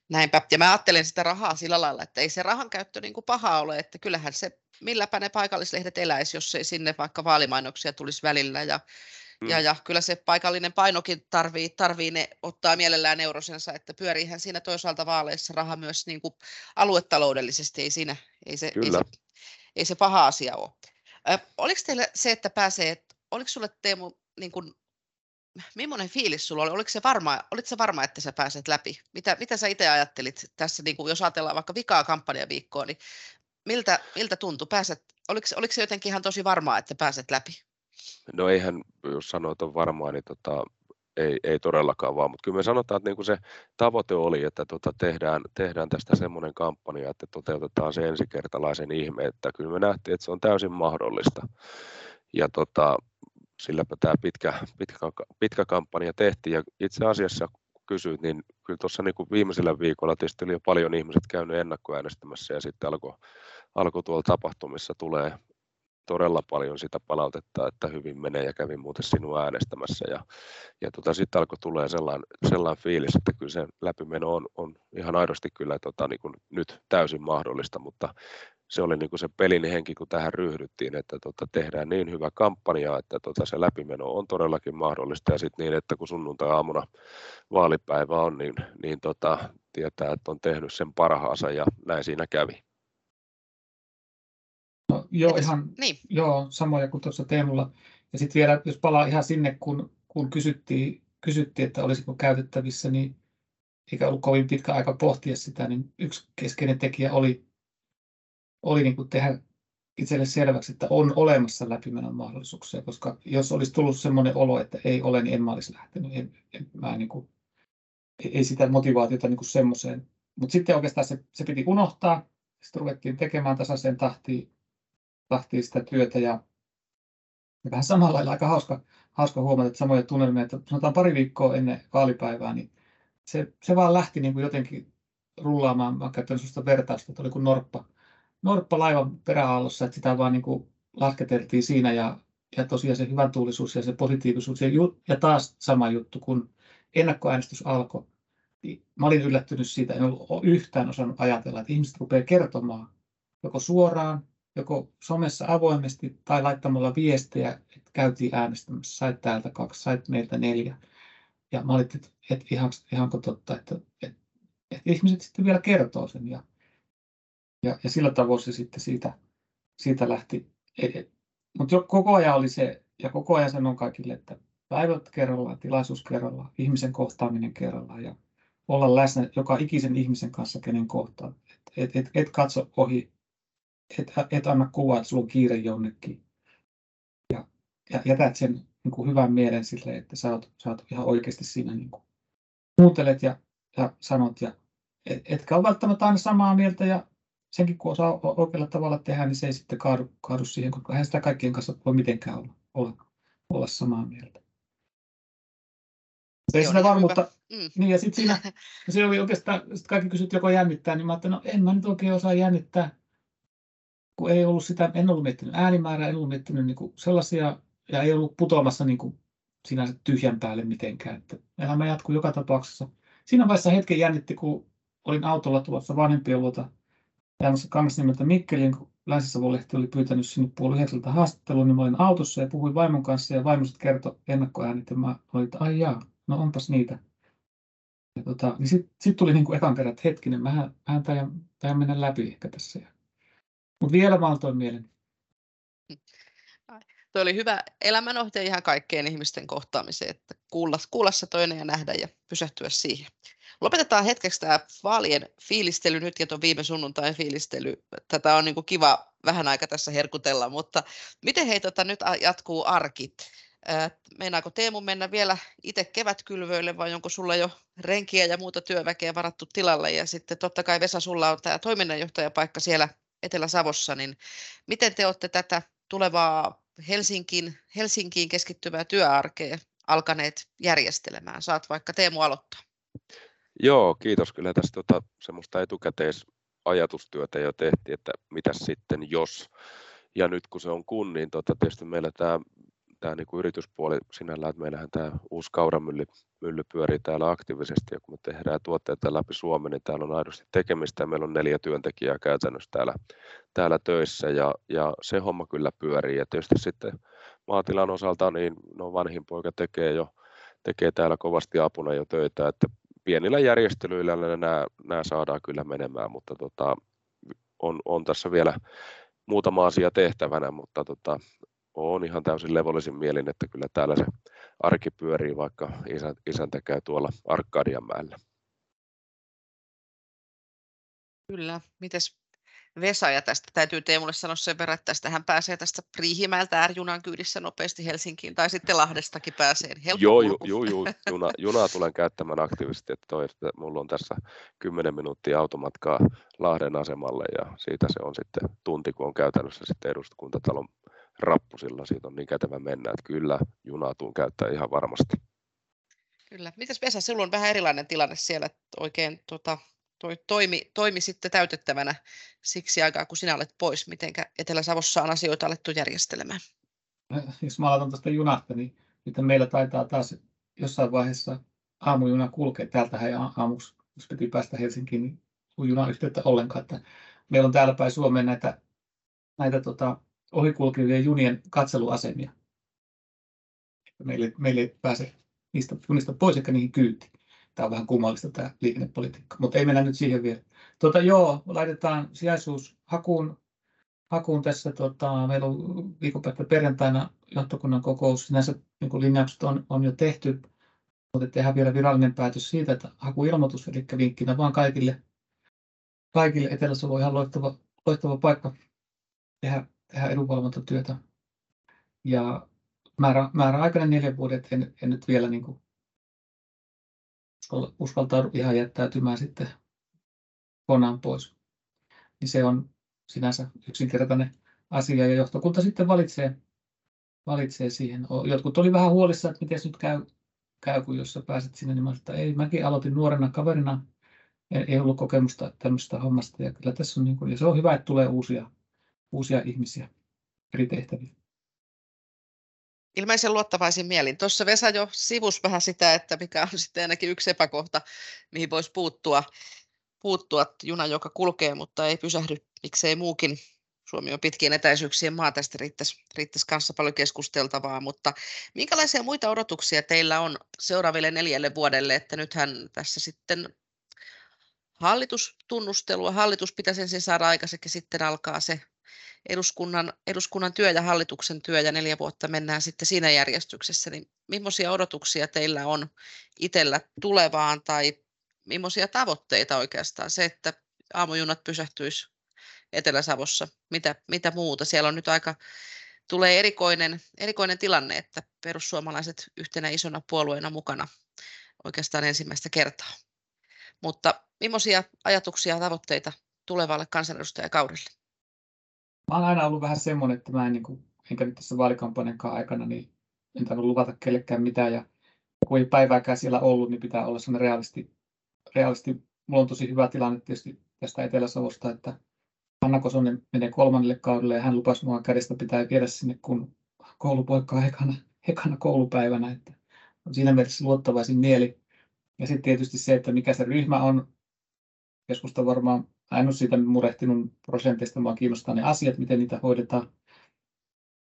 Näinpä, ja mä ajattelen sitä rahaa sillä lailla, että ei se rahan käyttö niin kuin paha ole, että kyllähän se, milläpä ne paikallislehdet eläisi, jos ei sinne vaikka vaalimainoksia tulisi välillä, ja Mm. Ja, ja kyllä se paikallinen painokin tarvii, tarvii ne ottaa mielellään eurosensa, että pyöriihän siinä toisaalta vaaleissa raha myös niin kuin aluetaloudellisesti, ei, siinä, ei, se, ei, se, ei se paha asia ole. Ö, oliko teille se, että pääsee, oliko sulle Teemu, niin kuin, millainen fiilis sulla oli? Oliko se varma, olit se varma, että sä pääset läpi? Mitä, mitä sä itse ajattelit tässä, niin kuin jos ajatellaan vaikka vikaa kampanjaviikkoa, niin miltä, miltä tuntui? Pääset, oliko, oliko se jotenkin ihan tosi varmaa, että pääset läpi? No eihän, jos sanoo, että on varmaa, niin tota, ei, ei todellakaan vaan, mutta kyllä me sanotaan, että niin se tavoite oli, että tota tehdään, tehdään tästä semmoinen kampanja, että toteutetaan se ensikertalaisen ihme, että kyllä me nähtiin, että se on täysin mahdollista. Ja tota, silläpä tämä pitkä, pitkä, pitkä kampanja tehtiin. Ja itse asiassa kysyit, niin kyllä tuossa niin viimeisellä viikolla tietysti oli jo paljon ihmiset käynyt ennakkoäänestämässä ja sitten alkoi alko tuolla tapahtumissa tulee todella paljon sitä palautetta, että hyvin menee ja kävin muuten sinua äänestämässä. Ja, ja tota, sitten alkoi tulee sellainen, sellainen fiilis, että kyllä se läpimeno on, on ihan aidosti kyllä tota, niin kuin nyt täysin mahdollista, mutta se oli niin kuin se pelin henki, kun tähän ryhdyttiin, että tota, tehdään niin hyvä kampanja, että tota, se läpimeno on todellakin mahdollista ja sitten niin, että kun sunnuntai-aamuna vaalipäivä on, niin, niin tota, tietää, että on tehnyt sen parhaansa ja näin siinä kävi. No, joo, ihan niin. joo, samoja kuin tuossa Teemulla. Ja sitten vielä, jos palaa ihan sinne, kun, kun kysyttiin, kysyttiin, että olisiko käytettävissä, niin eikä ollut kovin pitkä aika pohtia sitä, niin yksi keskeinen tekijä oli, oli niin kuin tehdä itselle selväksi, että on olemassa läpimenon mahdollisuuksia, koska jos olisi tullut sellainen olo, että ei ole, niin en mä olisi lähtenyt. En, en, mä niin kuin, ei sitä motivaatiota niin semmoiseen. Mutta sitten oikeastaan se, se piti unohtaa. Sitten ruvettiin tekemään tasaiseen tahtiin tahtiin sitä työtä ja, ja vähän samalla lailla aika hauska, hauska huomata, että samoja tunnelmia, että sanotaan pari viikkoa ennen vaalipäivää, niin se, se vaan lähti niin kuin jotenkin rullaamaan. Mä käytän sellaista vertausta, että oli kuin norppa, norppa laivan peräaallossa, että sitä vaan niin kuin lasketeltiin siinä ja, ja tosiaan se hyvän tuulisuus ja se positiivisuus ja, ja taas sama juttu, kun ennakkoäänestys alkoi. Niin mä olin yllättynyt siitä, en ollut yhtään osannut ajatella, että ihmiset rupeaa kertomaan joko suoraan joko somessa avoimesti tai laittamalla viestejä, että käytiin äänestämässä, sait täältä kaksi, sait meiltä neljä. Ja mä olin, että, että ihan, ihanko totta, että, että, että ihmiset sitten vielä kertoo sen. Ja, ja, ja sillä tavoin se sitten siitä, siitä lähti. Mutta koko ajan oli se, ja koko ajan sanon kaikille, että päivät kerrallaan, tilaisuus kerrallaan, ihmisen kohtaaminen kerrallaan ja olla läsnä joka ikisen ihmisen kanssa, kenen kohtaa. Et, et, et katso ohi et, et anna kuvaa, että sulla on kiire jonnekin. Ja, ja jätät sen niin kuin hyvän mielen sille, että sä oot, sä oot ihan oikeasti siinä niin kuin kuuntelet ja, ja sanot. Ja, et, etkä ole välttämättä aina samaa mieltä ja senkin kun osaa oikealla tavalla tehdä, niin se ei sitten kaadu, kaadu siihen, koska eihän sitä kaikkien kanssa voi mitenkään olla, olla, olla samaa mieltä. Ei sitä varmuutta. Mm. Niin, ja sitten siinä, se oli oikeastaan, sit kaikki kysyt joko jännittää, niin mä ajattelin, no en mä nyt oikein osaa jännittää kun ei ollut sitä, en ollut miettinyt äänimäärää, en ollut miettinyt niin sellaisia, ja ei ollut putoamassa niin sinänsä tyhjän päälle mitenkään. Että elämä jatkuu joka tapauksessa. Siinä vaiheessa hetken jännitti, kun olin autolla tulossa vanhempien luota jäämässä nimeltä Mikkelin, kun länsi lehti oli pyytänyt sinne puoli yhdeksältä haastatteluun, niin mä olin autossa ja puhuin vaimon kanssa ja vaimoset kertoi ennakkoäänit ja mä olin, että ai jaa, no onpas niitä. Tota, niin sitten sit tuli niin kuin ekan kerran, että hetkinen, mähän, mähän tajan mennä läpi ehkä tässä. Ja mutta vielä maltoin mielen. Tuo oli hyvä elämänohte ihan kaikkeen ihmisten kohtaamiseen, että kuulla, kuulla se toinen ja nähdä ja pysähtyä siihen. Lopetetaan hetkeksi tämä vaalien fiilistely nyt ja tuon viime sunnuntain fiilistely. Tätä on niin kiva vähän aika tässä herkutella, mutta miten hei tota, nyt jatkuu arki? Meinaako Teemu mennä vielä itse kevätkylvöille vai onko sulla jo renkiä ja muuta työväkeä varattu tilalle? Ja sitten totta kai Vesa, sulla on tämä toiminnanjohtajapaikka siellä Etelä-Savossa, niin miten te olette tätä tulevaa Helsinkiin, Helsinkiin keskittyvää työarkea alkaneet järjestelemään? Saat vaikka Teemu aloittaa. Joo, kiitos. Kyllä tästä tota, semmoista etukäteisajatustyötä jo tehtiin, että mitä sitten jos. Ja nyt kun se on kun, niin tota, tietysti meillä tämä tämä niin kuin yrityspuoli sinällään, että meillähän tämä uusi kauramylly mylly pyörii täällä aktiivisesti ja kun me tehdään tuotteita läpi Suomen, niin täällä on aidosti tekemistä ja meillä on neljä työntekijää käytännössä täällä, täällä töissä ja, ja se homma kyllä pyörii. Ja tietysti sitten maatilan osalta niin no vanhin poika tekee jo tekee täällä kovasti apuna jo töitä, että pienillä järjestelyillä nämä, nämä saadaan kyllä menemään, mutta tota, on, on tässä vielä muutama asia tehtävänä, mutta tota, on ihan täysin levollisin mielin, että kyllä täällä se arki pyörii, vaikka isäntä käy tuolla Arkadianmäellä. Kyllä. Mites Vesa, ja tästä täytyy Teemulle sanoa sen verran, että tästähän pääsee tästä Riihimäeltä R-junan kyydissä nopeasti Helsinkiin, tai sitten Lahdestakin pääsee. Helppo joo, joo, joo, joo, juna, junaa tulen käyttämään aktiivisesti, että, toi, että mulla on tässä 10 minuuttia automatkaa Lahden asemalle, ja siitä se on sitten tunti, kun on käytännössä sitten eduskuntatalon rappusilla, siitä on niin kätevä mennä, että kyllä junaa tuun käyttää ihan varmasti. Kyllä. Mitäs Vesa, sinulla on vähän erilainen tilanne siellä, että oikein tota, toi toimi, toimi sitten täytettävänä siksi aikaa, kun sinä olet pois. Miten Etelä-Savossa on asioita alettu järjestelemään? Jos mä aloitan tuosta junasta, niin nyt meillä taitaa taas jossain vaiheessa aamujuna kulkea. Täältähän ei aamuksi, jos piti päästä Helsinkiin, niin junayhteyttä ollenkaan. Että meillä on täällä päin Suomeen näitä, näitä tota, ohikulkevien junien katseluasemia. Meille, meille ei pääse niistä junista pois eikä niihin kyyti. Tämä on vähän kummallista tämä liikennepolitiikka, mutta ei mennä nyt siihen vielä. Tuota, joo, laitetaan sijaisuus hakuun, hakuun tässä. Tota, meillä on viikonpäivä perjantaina johtokunnan kokous. Sinänsä niin linjaukset on, on jo tehty, mutta tehdään vielä virallinen päätös siitä, että hakuilmoitus, eli vinkkinä vaan kaikille, kaikille Etelä-Savo ihan loistava, loistava paikka tehdä, tehdä edunvalvontatyötä. Ja määrä, määräaikainen neljä vuodet, en, en nyt vielä niin kuin uskaltaa ihan jättäytymään sitten konan pois. Niin se on sinänsä yksinkertainen asia ja johtokunta sitten valitsee, valitsee siihen. Jotkut oli vähän huolissa, että miten nyt käy, käy kun jos sä pääset sinne, niin mä että ei, mäkin aloitin nuorena kaverina, ei ollut kokemusta tämmöistä hommasta ja kyllä tässä on, niin kuin, ja se on hyvä, että tulee uusia, uusia ihmisiä eri tehtäviin ilmeisen luottavaisin mielin. Tuossa Vesa jo sivus vähän sitä, että mikä on sitten ainakin yksi epäkohta, mihin voisi puuttua, puuttua juna, joka kulkee, mutta ei pysähdy, miksei muukin. Suomi on pitkien etäisyyksien maa, tästä riittäisi, riittäisi kanssa paljon keskusteltavaa, mutta minkälaisia muita odotuksia teillä on seuraaville neljälle vuodelle, että nythän tässä sitten hallitustunnustelua, hallitus pitäisi ensin saada aikaiseksi, sitten alkaa se eduskunnan, eduskunnan työ ja hallituksen työ ja neljä vuotta mennään sitten siinä järjestyksessä, niin millaisia odotuksia teillä on itsellä tulevaan tai millaisia tavoitteita oikeastaan se, että aamujunat pysähtyisi Etelä-Savossa, mitä, mitä muuta? Siellä on nyt aika, tulee erikoinen, erikoinen tilanne, että perussuomalaiset yhtenä isona puolueena mukana oikeastaan ensimmäistä kertaa. Mutta millaisia ajatuksia ja tavoitteita tulevalle kansanedustajakaudelle? Mä oon aina ollut vähän semmoinen, että mä en, niin kuin, enkä nyt tässä vaalikampanjankaan aikana, niin en tainnut luvata kellekään mitään. Ja kun ei päivääkään siellä ollut, niin pitää olla semmoinen realisti. realisti. Mulla on tosi hyvä tilanne tietysti tästä Etelä-Savosta, että Anna Kosonen menee kolmannelle kaudelle ja hän lupasi mua kädestä pitää viedä sinne, kun koulupoikka on ekana, ekana koulupäivänä. Että on siinä mielessä luottavaisin mieli. Ja sitten tietysti se, että mikä se ryhmä on. Keskusta varmaan en ole siitä murehtinut prosenteista, vaan kiinnostaa ne asiat, miten niitä hoidetaan.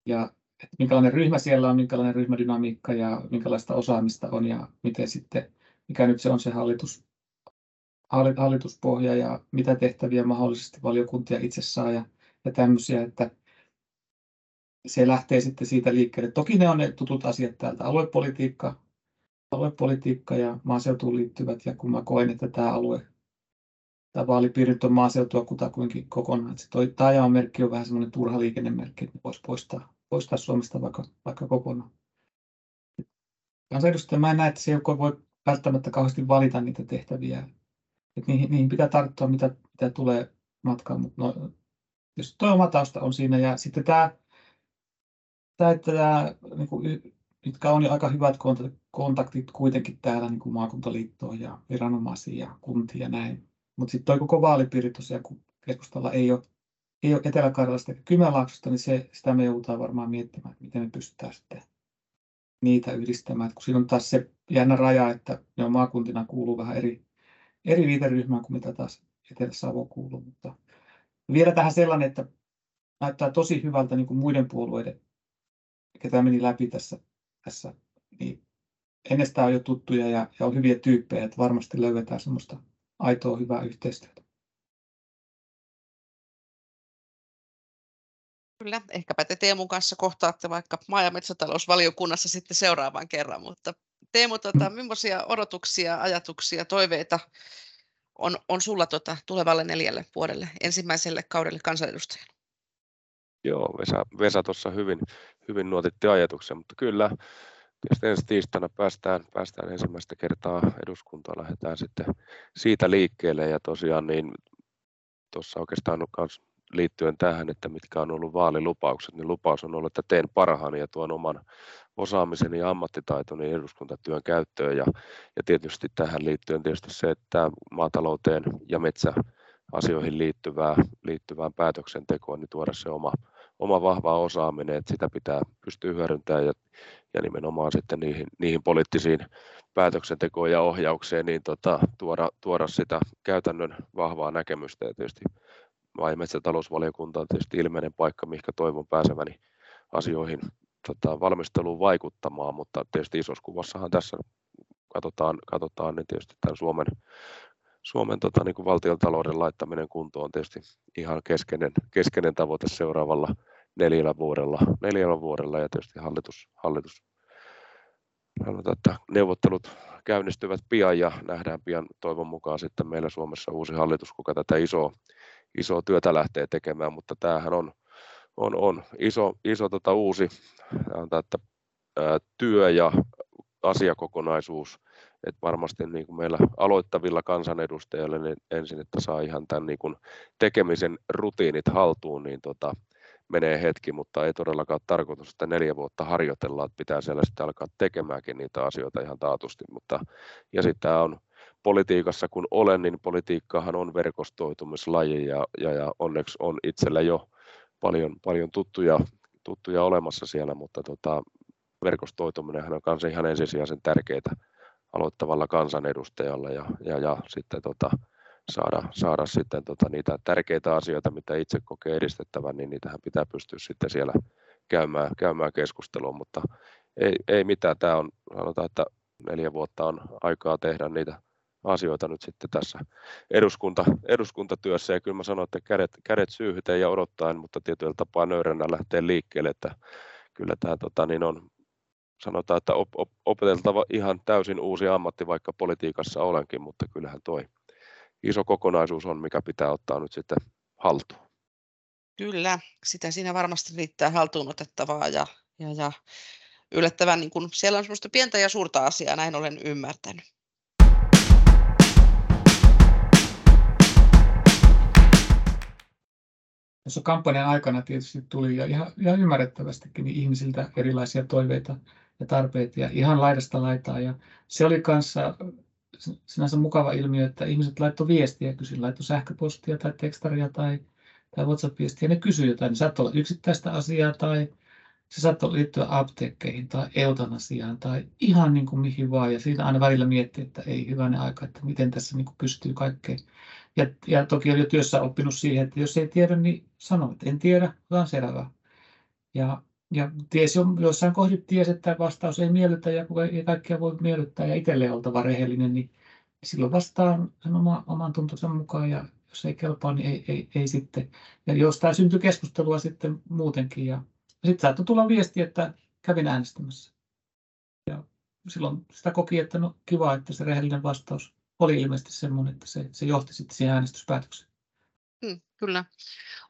Ja että minkälainen ryhmä siellä on, minkälainen ryhmädynamiikka ja minkälaista osaamista on ja miten sitten, mikä nyt se on se hallitus, hallituspohja ja mitä tehtäviä mahdollisesti valiokuntia itse saa ja, ja tämmöisiä, että se lähtee sitten siitä liikkeelle. Toki ne on ne tutut asiat täältä, aluepolitiikka, aluepolitiikka ja maaseutuun liittyvät ja kun mä koen, että tämä alue tämä vaalipiirit on maaseutua kutakuinkin kokonaan. Se toi merkki on vähän semmoinen turha liikennemerkki, että voisi poistaa, poistaa Suomesta vaikka, vaikka kokonaan. Kansanedustaja, mä en näe, että se joku voi välttämättä kauheasti valita niitä tehtäviä. Että niihin, niihin pitää tarttua, mitä, mitä tulee matkaan, mutta no, jos tuo oma tausta on siinä ja sitten tämä, tämä, tämä niin kuin, mitkä on jo aika hyvät kontaktit kuitenkin täällä niin kuin maakuntaliittoon ja viranomaisiin ja kuntiin ja näin, mutta sitten tuo koko vaalipiiri tosiaan, kun keskustalla ei ole, ei ole Etelä-Karjalasta eikä Kymenlaaksosta, niin se, sitä me joudutaan varmaan miettimään, että miten me pystytään sitten niitä yhdistämään. Et kun siinä on taas se jännä raja, että ne on maakuntina kuuluu vähän eri, eri viiteryhmään kuin mitä taas Etelä-Savo kuuluu. Mutta vielä tähän sellainen, että näyttää tosi hyvältä niin kuin muiden puolueiden, ketä meni läpi tässä, tässä niin ennestään on jo tuttuja ja, ja on hyviä tyyppejä, että varmasti löydetään semmoista aitoa hyvää yhteistyötä. Kyllä, ehkäpä te Teemun kanssa kohtaatte vaikka maa- ja metsätalousvaliokunnassa sitten seuraavan kerran, mutta Teemu, tota, mm. millaisia odotuksia, ajatuksia, toiveita on, on sulla tota, tulevalle neljälle vuodelle, ensimmäiselle kaudelle kansanedustajana? Joo, Vesa, Vesa tuossa hyvin, hyvin nuotitti ajatuksen, mutta kyllä tietysti ensi tiistaina päästään, päästään ensimmäistä kertaa eduskuntaan, lähdetään sitten siitä liikkeelle ja tosiaan niin tuossa oikeastaan myös liittyen tähän, että mitkä on ollut vaalilupaukset, niin lupaus on ollut, että teen parhaani ja tuon oman osaamiseni ja ammattitaitoni eduskuntatyön käyttöön. Ja, ja tietysti tähän liittyen tietysti se, että maatalouteen ja metsäasioihin liittyvää, liittyvään päätöksentekoon, niin tuoda se oma, oma vahva osaaminen, että sitä pitää pystyä hyödyntämään ja, ja nimenomaan sitten niihin, niihin poliittisiin päätöksentekoon ja ohjaukseen, niin tota, tuoda, tuoda sitä käytännön vahvaa näkemystä. Ja tietysti ja metsätalousvaliokunta on tietysti ilmeinen paikka, mihinkä toivon pääseväni asioihin tota, valmisteluun vaikuttamaan, mutta tietysti isossa kuvassahan tässä katsotaan, katsotaan niin tietysti tämän Suomen, Suomen tota, niin valtiontalouden laittaminen kuntoon on tietysti ihan keskeinen, keskeinen tavoite seuraavalla neljällä vuodella, neljällä vuodella. Ja tietysti hallitus, hallitus sanotaan, että neuvottelut käynnistyvät pian ja nähdään pian toivon mukaan sitten meillä Suomessa uusi hallitus, kuka tätä isoa, isoa työtä lähtee tekemään, mutta tämähän on, on, on iso, iso tota uusi sanotaan, että, ää, työ ja asiakokonaisuus, että varmasti niin kuin meillä aloittavilla kansanedustajilla niin ensin, että saa ihan tämän niin kuin tekemisen rutiinit haltuun, niin tota, menee hetki, mutta ei todellakaan tarkoitus, että neljä vuotta harjoitellaan, että pitää siellä sitten alkaa tekemäänkin niitä asioita ihan taatusti. Mutta, ja sitten on politiikassa, kun olen, niin politiikkahan on verkostoitumislaji ja, ja, ja onneksi on itsellä jo paljon, paljon tuttuja, tuttuja olemassa siellä, mutta tota, verkostoituminen on kanssa ihan ensisijaisen tärkeää aloittavalla kansanedustajalla ja, ja, ja sitten tota, saada, saada sitten tota, niitä tärkeitä asioita, mitä itse kokee edistettävän, niin niitähän pitää pystyä sitten siellä käymään, käymään keskustelua, mutta ei, ei mitään, tämä on, sanotaan, että neljä vuotta on aikaa tehdä niitä asioita nyt sitten tässä eduskunta, eduskuntatyössä. Ja kyllä mä sanon, että kädet, kädet syyhyteen ja odottaen, mutta tietyllä tapaa nöyränä lähtee liikkeelle, että kyllä tämä tota, niin on, sanotaan, että op, op, opeteltava ihan täysin uusi ammatti, vaikka politiikassa olenkin, mutta kyllähän toi iso kokonaisuus on, mikä pitää ottaa nyt sitten haltuun. Kyllä, sitä siinä varmasti riittää haltuun otettavaa ja, ja, ja yllättävän, niin kun siellä on semmoista pientä ja suurta asiaa, näin olen ymmärtänyt. Tuossa kampanjan aikana tietysti tuli ja ihan, ihan ymmärrettävästikin niin ihmisiltä erilaisia toiveita ja tarpeita ja ihan laidasta laitaa. Ja se oli kanssa sinänsä mukava ilmiö, että ihmiset laittoi viestiä, kysyi, laittoi sähköpostia tai tekstaria tai, tai WhatsApp-viestiä, ne kysyi jotain. Ne saattoi olla yksittäistä asiaa tai se saattoi liittyä apteekkeihin tai eutanasiaan tai ihan niin kuin mihin vaan. Ja siinä aina välillä miettii, että ei hyvänen aika, että miten tässä niin kuin pystyy kaikkeen. Ja, ja toki olen jo työssä oppinut siihen, että jos ei tiedä, niin sano, että en tiedä, vaan selvää. Ja, ja ties jo, jossain kohdin ties, että vastaus ei miellytä ja ei kaikkia voi miellyttää ja itselle oltava rehellinen, niin silloin vastaan sen oma, oman tuntonsa mukaan ja jos ei kelpaa, niin ei, ei, ei sitten. Ja jos tämä syntyy keskustelua sitten muutenkin ja sitten saattoi tulla viesti, että kävin äänestämässä. Ja silloin sitä koki, että no kiva, että se rehellinen vastaus oli ilmeisesti semmoinen, että se, se johti sitten siihen äänestyspäätökseen. Hmm, kyllä.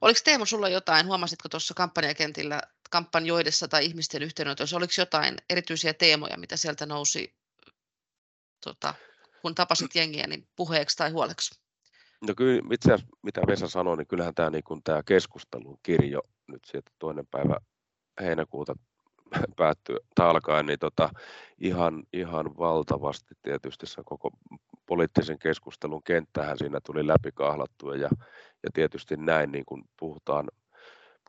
Oliko Teemu sulla jotain, huomasitko tuossa kampanjakentillä, kampanjoidessa tai ihmisten yhteydenotoissa, oliko jotain erityisiä teemoja, mitä sieltä nousi, tota, kun tapasit jengiä, niin puheeksi tai huoleksi? No kyllä itse asiassa, mitä Vesa sanoi, niin kyllähän tämä, niin kuin tämä keskustelun kirjo nyt sieltä toinen päivä heinäkuuta päättyy tai alkaen, niin tota, ihan, ihan valtavasti tietysti se koko poliittisen keskustelun kenttähän siinä tuli läpi kahlattua ja, ja tietysti näin, niin kun puhutaan,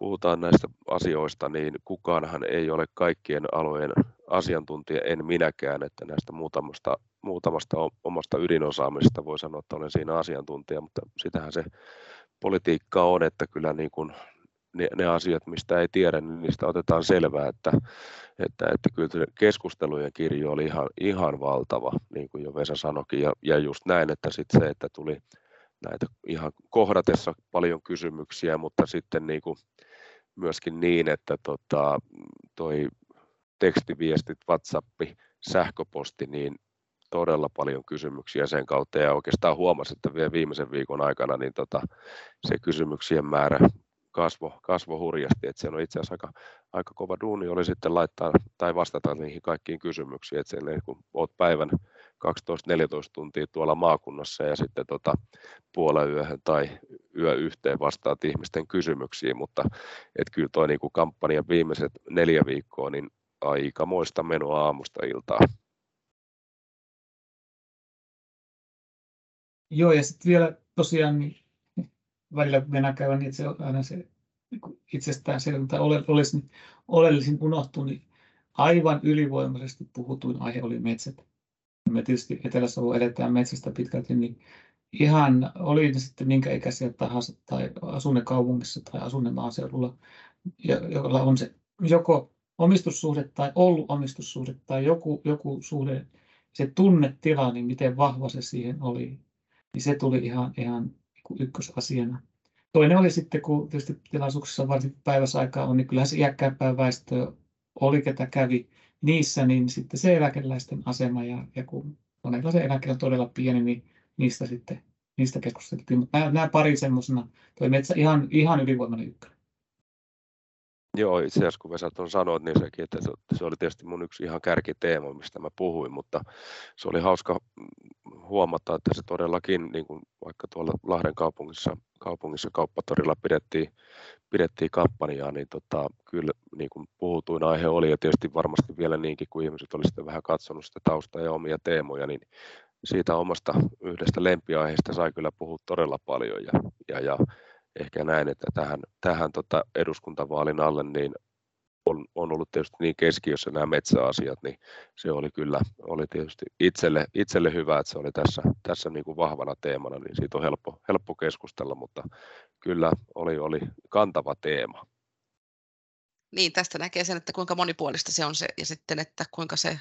puhutaan näistä asioista, niin kukaanhan ei ole kaikkien alojen asiantuntija, en minäkään, että näistä muutamasta, muutamasta omasta ydinosaamisesta voi sanoa, että olen siinä asiantuntija, mutta sitähän se politiikka on, että kyllä niin kuin ne, ne asiat, mistä ei tiedä, niin niistä otetaan selvää, että, että, että kyllä keskustelujen kirjo oli ihan, ihan valtava, niin kuin jo Vesa sanoikin, ja, ja just näin, että sitten se, että tuli näitä ihan kohdatessa paljon kysymyksiä, mutta sitten niin kuin myöskin niin, että tota, toi tekstiviestit, WhatsApp, sähköposti, niin todella paljon kysymyksiä sen kautta. Ja oikeastaan huomasin, että vielä viimeisen viikon aikana niin tota, se kysymyksien määrä kasvo, kasvo hurjasti, että siellä on itse asiassa aika, aika kova duuni oli sitten laittaa tai vastata niihin kaikkiin kysymyksiin, että siellä kun olet päivän 12-14 tuntia tuolla maakunnassa ja sitten tota, puolen yöhön tai yö yhteen vastaat ihmisten kysymyksiin, mutta et kyllä tuo niin kampanjan viimeiset neljä viikkoa, niin aikamoista menoa aamusta iltaa. Joo, ja sitten vielä tosiaan niin välillä mennään käyvän niin, että se on aina se niin itsestään se, tai olisi, niin oleellisin unohtuu, niin aivan ylivoimaisesti puhutuin aihe oli metsät. Me tietysti Etelä-Savo eletään metsästä pitkälti, niin ihan oli ne sitten minkä ikäisiä tahansa, tai asunne kaupungissa tai asunne maaseudulla, jolla on se joko omistussuhde tai ollut omistussuhde tai joku, joku suhde, se tunnetila, niin miten vahva se siihen oli, niin se tuli ihan, ihan ykkösasiana. Toinen oli sitten, kun tietysti tilaisuuksissa varsinkin päiväsaikaa on, niin kyllähän se iäkkäämpää väestöä oli, ketä kävi niissä, niin sitten se eläkeläisten asema ja, ja kun monella se eläke on todella pieni, niin niistä sitten niistä keskusteltiin. Mutta nämä, nämä pari semmoisena, toi metsä ihan, ihan ylivoimainen ykkönen. Joo, itse asiassa kun Vesa tuon sanoit, niin sekin, että se oli tietysti mun yksi ihan kärkiteema, mistä mä puhuin, mutta se oli hauska huomata, että se todellakin, niin kuin vaikka tuolla Lahden kaupungissa, kaupungissa kauppatorilla pidettiin, pidettiin kampanjaa, niin tota, kyllä niin kuin puhutuin aihe oli, ja tietysti varmasti vielä niinkin, kun ihmiset olisivat sitten vähän katsonut sitä taustaa ja omia teemoja, niin siitä omasta yhdestä lempiaiheesta sai kyllä puhua todella paljon, ja, ja, ja ehkä näin, että tähän, tähän tota eduskuntavaalin alle niin on, on ollut tietysti niin keskiössä nämä metsäasiat, niin se oli kyllä oli tietysti itselle, itselle hyvä, että se oli tässä, tässä niin kuin vahvana teemana, niin siitä on helppo, helppo keskustella, mutta kyllä oli, oli kantava teema. Niin, tästä näkee sen, että kuinka monipuolista se on se, ja sitten, että kuinka se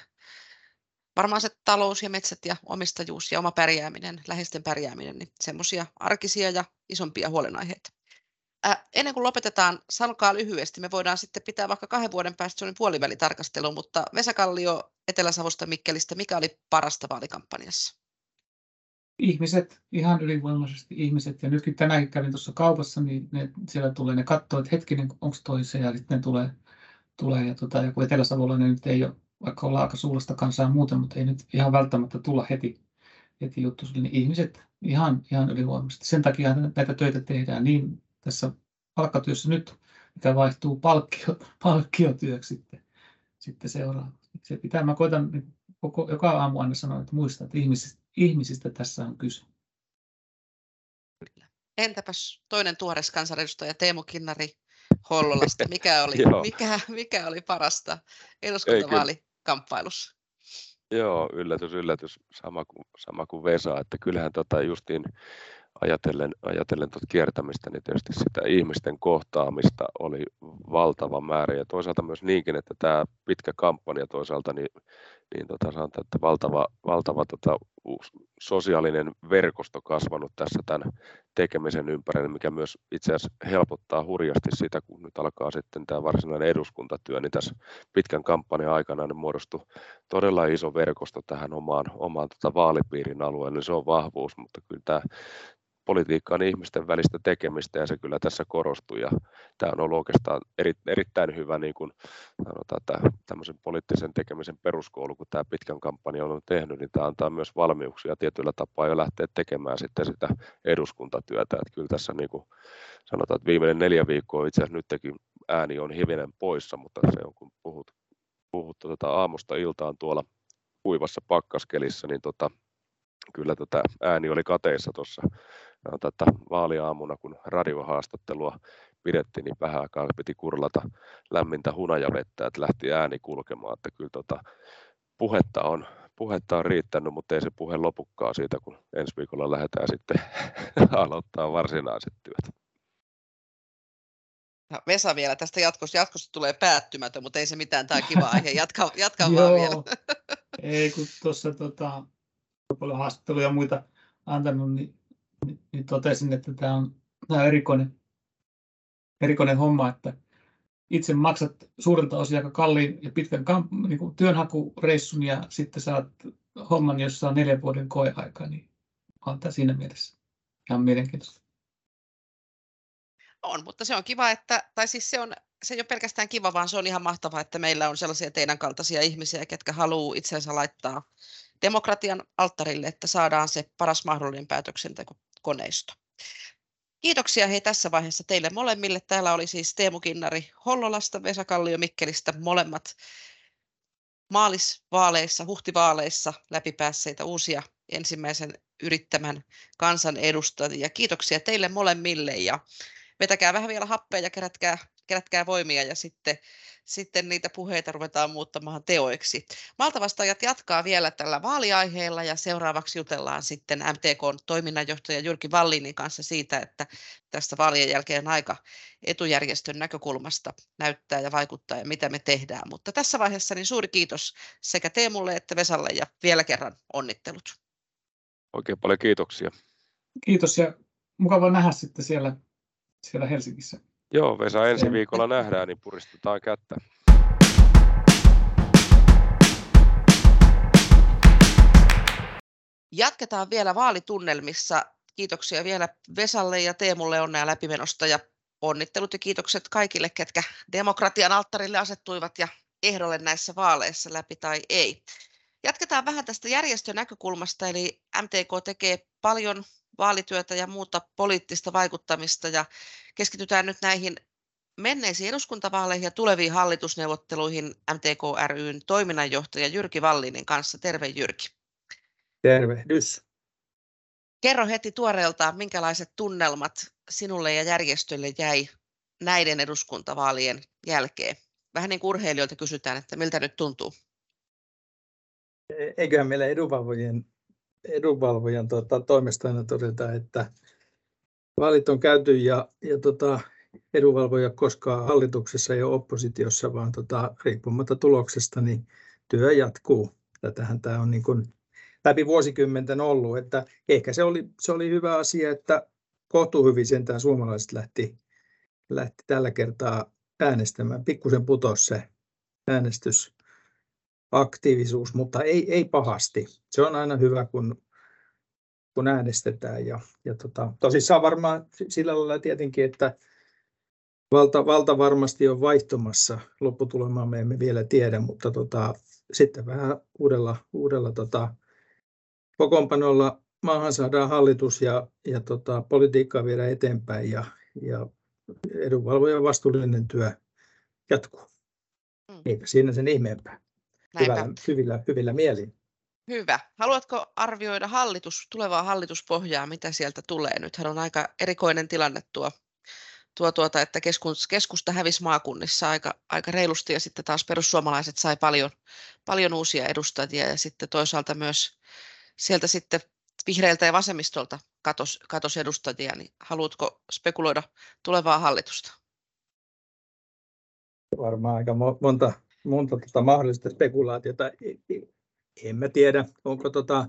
varmaan se talous ja metsät ja omistajuus ja oma pärjääminen, läheisten pärjääminen, niin semmoisia arkisia ja isompia huolenaiheita. Ää, ennen kuin lopetetaan, sanokaa lyhyesti, me voidaan sitten pitää vaikka kahden vuoden päästä sellainen puolivälitarkastelu, mutta Vesa Kallio Etelä-Savosta Mikkelistä, mikä oli parasta vaalikampanjassa? Ihmiset, ihan ylivoimaisesti ihmiset. Ja nytkin tänäänkin kävin tuossa kaupassa, niin ne, siellä tulee, ne katsoo, että hetkinen, onko toi se, ja sitten ne tulee, tulee ja, tota, ja kun Etelä-Savolainen nyt ei ole vaikka ollaan aika suullista kansaa muuten, mutta ei nyt ihan välttämättä tulla heti, heti juttu, niin ihmiset ihan, ihan ylivoimaisesti. Sen takia näitä töitä tehdään niin tässä palkkatyössä nyt, mikä vaihtuu palkkio, palkkiotyöksi sitten, sitten seuraavaksi. Se pitää, mä koitan koko, joka aamu aina sanoa, että muista, että ihmisistä, ihmisistä tässä on kyse. Entäpäs toinen tuores kansanedustaja Teemu Kinnari Hollolasta, mikä oli, mikä, mikä oli parasta? Eduskuntavaali kamppailussa. Joo, yllätys, yllätys, sama kuin, sama kuin Vesa, että kyllähän tota justiin ajatellen, ajatellen tuota kiertämistä, niin tietysti sitä ihmisten kohtaamista oli valtava määrä ja toisaalta myös niinkin, että tämä pitkä kampanja toisaalta, niin, niin tota, sanotaan, että valtava, valtava tota, sosiaalinen verkosto kasvanut tässä tämän tekemisen ympärillä, mikä myös itse asiassa helpottaa hurjasti sitä, kun nyt alkaa sitten tämä varsinainen eduskuntatyö, niin tässä pitkän kampanjan aikana niin muodostui todella iso verkosto tähän omaan, omaan tota vaalipiirin alueelle, niin se on vahvuus, mutta kyllä tämä, politiikka on ihmisten välistä tekemistä ja se kyllä tässä korostuu ja tämä on ollut oikeastaan eri, erittäin hyvä niin kuin, sanotaan, että tämmöisen poliittisen tekemisen peruskoulu, kun tämä pitkän kampanjan on tehnyt, niin tämä antaa myös valmiuksia tietyllä tapaa jo lähteä tekemään sitten sitä eduskuntatyötä, että kyllä tässä niin kuin, sanotaan, että viimeinen neljä viikkoa itse asiassa nytkin ääni on hivenen poissa, mutta se on kun puhut, puhut tuota aamusta iltaan tuolla kuivassa pakkaskelissä, niin tota, kyllä tota ääni oli kateissa tuossa tätä vaaliaamuna, kun radiohaastattelua pidettiin, niin vähän aikaa piti kurlata lämmintä hunajavettä, että lähti ääni kulkemaan, että kyllä tota, puhetta on, puhetta on riittänyt, mutta ei se puhe lopukkaan siitä, kun ensi viikolla lähdetään sitten aloittaa varsinaiset työt. Vesa vielä tästä jatkossa. Jatkossa tulee päättymätön, mutta ei se mitään, tämä kiva aihe. Jatka, jatka vaan vielä. ei, kun tuossa tota, paljon haastatteluja ja muita antanut, niin niin, totesin, että tämä on, tämä on erikoinen, erikoinen homma, että itse maksat suurelta osin aika kalliin ja pitkän niin kuin työnhakureissun ja sitten saat homman, jossa on neljän vuoden koeaika, niin on tämä siinä mielessä ihan mielenkiintoista. On, mutta se on kiva, että, tai siis se on, se ei ole pelkästään kiva, vaan se on ihan mahtavaa, että meillä on sellaisia teidän kaltaisia ihmisiä, ketkä haluaa itsensä laittaa demokratian alttarille, että saadaan se paras mahdollinen päätöksentekokoneisto. Kiitoksia hei tässä vaiheessa teille molemmille. Täällä oli siis Teemu Kinnari Hollolasta, Vesa Kallio Mikkelistä, molemmat maalisvaaleissa, huhtivaaleissa läpipäässeitä uusia ensimmäisen yrittämän kansan edustajia. Kiitoksia teille molemmille ja vetäkää vähän vielä happea ja kerätkää, kerätkää voimia ja sitten, sitten niitä puheita ruvetaan muuttamaan teoiksi. Maltavastaajat jatkaa vielä tällä vaaliaiheella ja seuraavaksi jutellaan sitten MTK toiminnanjohtaja Jyrki Vallinin kanssa siitä, että tästä vaalien jälkeen aika etujärjestön näkökulmasta näyttää ja vaikuttaa ja mitä me tehdään. Mutta tässä vaiheessa niin suuri kiitos sekä Teemulle että Vesalle ja vielä kerran onnittelut. Oikein paljon kiitoksia. Kiitos ja mukava nähdä sitten siellä, siellä Helsingissä. Joo, Vesa, ensi viikolla nähdään, niin puristetaan kättä. Jatketaan vielä vaalitunnelmissa. Kiitoksia vielä Vesalle ja Teemulle onnea läpimenosta ja onnittelut ja kiitokset kaikille, ketkä demokratian alttarille asettuivat ja ehdolle näissä vaaleissa läpi tai ei. Jatketaan vähän tästä järjestön näkökulmasta, eli MTK tekee paljon vaalityötä ja muuta poliittista vaikuttamista ja keskitytään nyt näihin menneisiin eduskuntavaaleihin ja tuleviin hallitusneuvotteluihin MTK ryn toiminnanjohtaja Jyrki Vallinin kanssa. Terve Jyrki. Tervehdys. Kerro heti tuoreeltaan, minkälaiset tunnelmat sinulle ja järjestölle jäi näiden eduskuntavaalien jälkeen? Vähän niin kuin urheilijoilta kysytään, että miltä nyt tuntuu? eiköhän meillä edunvalvojien, edunvalvojan tuota, toimesta aina todeta, että vaalit on käyty ja, ja tota, edunvalvoja koskaan hallituksessa ja oppositiossa, vaan tota, riippumatta tuloksesta, niin työ jatkuu. Tätähän tämä on niin kuin läpi vuosikymmenten ollut, että ehkä se oli, se oli hyvä asia, että kohtuuhyvin sentään suomalaiset lähti, lähti tällä kertaa äänestämään. Pikkusen putosi se äänestys aktiivisuus, mutta ei, ei pahasti. Se on aina hyvä, kun, kun äänestetään. Ja, ja tota, tosissaan varmaan sillä lailla tietenkin, että valta, valta varmasti on vaihtumassa. Lopputulemaa me emme vielä tiedä, mutta tota, sitten vähän uudella, uudella tota, kokoonpanolla maahan saadaan hallitus ja, ja tota, politiikkaa viedä eteenpäin ja, ja edunvalvojan vastuullinen työ jatkuu. Mm. Eipä siinä sen ihmeempää hyvällä, hyvillä, hyvillä mielin. Hyvä. Haluatko arvioida hallitus, tulevaa hallituspohjaa, mitä sieltä tulee? Nythän on aika erikoinen tilanne tuo, tuo tuota, että keskusta hävisi maakunnissa aika, aika reilusti ja sitten taas perussuomalaiset sai paljon, paljon uusia edustajia ja sitten toisaalta myös sieltä sitten vihreiltä ja vasemmistolta katos, katos edustajia, niin haluatko spekuloida tulevaa hallitusta? Varmaan aika monta monta tota mahdollista spekulaatiota. En mä tiedä, onko tota,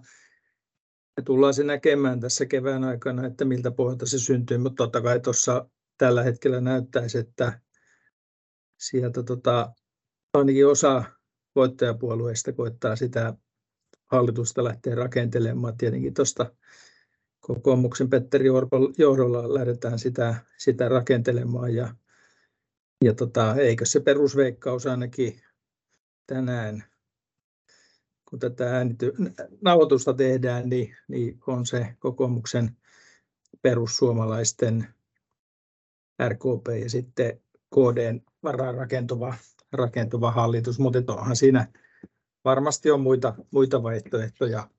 me tullaan se näkemään tässä kevään aikana, että miltä pohjalta se syntyy, mutta totta kai tuossa tällä hetkellä näyttäisi, että sieltä tota, ainakin osa voittajapuolueista koittaa sitä hallitusta lähteä rakentelemaan. Tietenkin tuosta kokoomuksen Petteri Orpon johdolla lähdetään sitä, sitä rakentelemaan ja ja tota, eikö se perusveikkaus ainakin tänään, kun tätä äänity, nauhoitusta tehdään, niin, niin on se kokoomuksen perussuomalaisten RKP ja sitten KDn varaan rakentuva, rakentuva hallitus, mutta onhan siinä varmasti on muita, muita vaihtoehtoja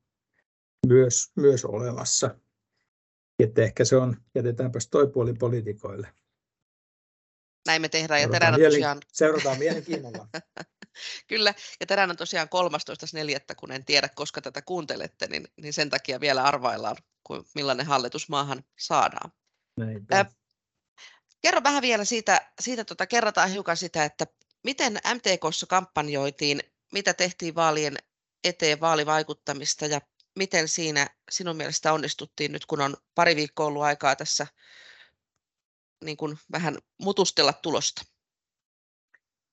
myös, myös olemassa. Että ehkä se on, jätetäänpäs toi puoli poliitikoille. Näin me tehdään. Ja terän on tosiaan... Seurataan mielenkiinnolla. Kyllä, ja tänään on tosiaan 13.4., kun en tiedä, koska tätä kuuntelette, niin, niin sen takia vielä arvaillaan, kuin millainen hallitus maahan saadaan. Ä, kerro vähän vielä siitä, siitä tota, kerrataan hiukan sitä, että miten MTKssa kampanjoitiin, mitä tehtiin vaalien eteen vaalivaikuttamista ja miten siinä sinun mielestä onnistuttiin nyt, kun on pari viikkoa ollut aikaa tässä niin kuin vähän mutustella tulosta?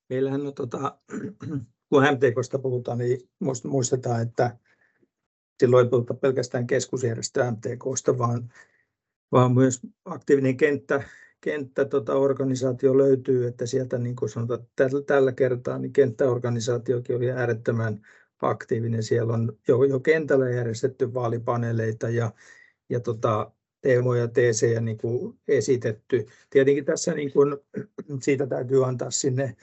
Meillähän on, tota, kun MTKsta puhutaan, niin muistetaan, että silloin ei puhuta pelkästään keskusjärjestö MTKsta, vaan, vaan myös aktiivinen kenttä, kenttä tota, organisaatio löytyy, että sieltä niin kuin sanotaan, tällä, tällä kertaa niin kenttäorganisaatiokin oli äärettömän aktiivinen. Siellä on jo, jo kentällä järjestetty vaalipaneeleita ja, ja tota, teemoja, teesejä niin kuin esitetty. Tietenkin tässä niin kuin, siitä täytyy antaa sinne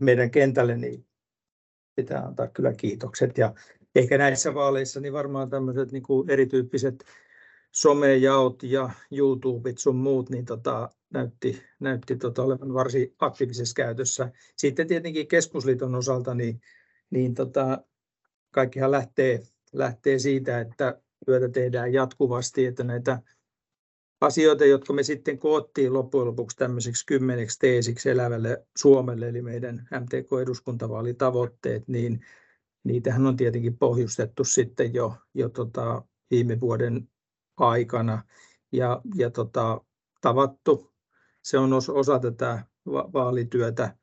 meidän kentälle, niin pitää antaa kyllä kiitokset. Ja ehkä näissä vaaleissa niin varmaan tämmöiset niin kuin erityyppiset somejaot ja YouTubet sun muut niin tota, näytti, näytti tota olevan varsin aktiivisessa käytössä. Sitten tietenkin keskusliiton osalta niin, niin tota, kaikkihan lähtee, lähtee siitä, että työtä tehdään jatkuvasti, että näitä asioita, jotka me sitten koottiin loppujen lopuksi tämmöiseksi kymmeneksi teesiksi elävälle Suomelle, eli meidän MTK-eduskuntavaalitavoitteet, niin niitähän on tietenkin pohjustettu sitten jo, jo tota viime vuoden aikana ja, ja tota, tavattu. Se on osa tätä vaalityötä.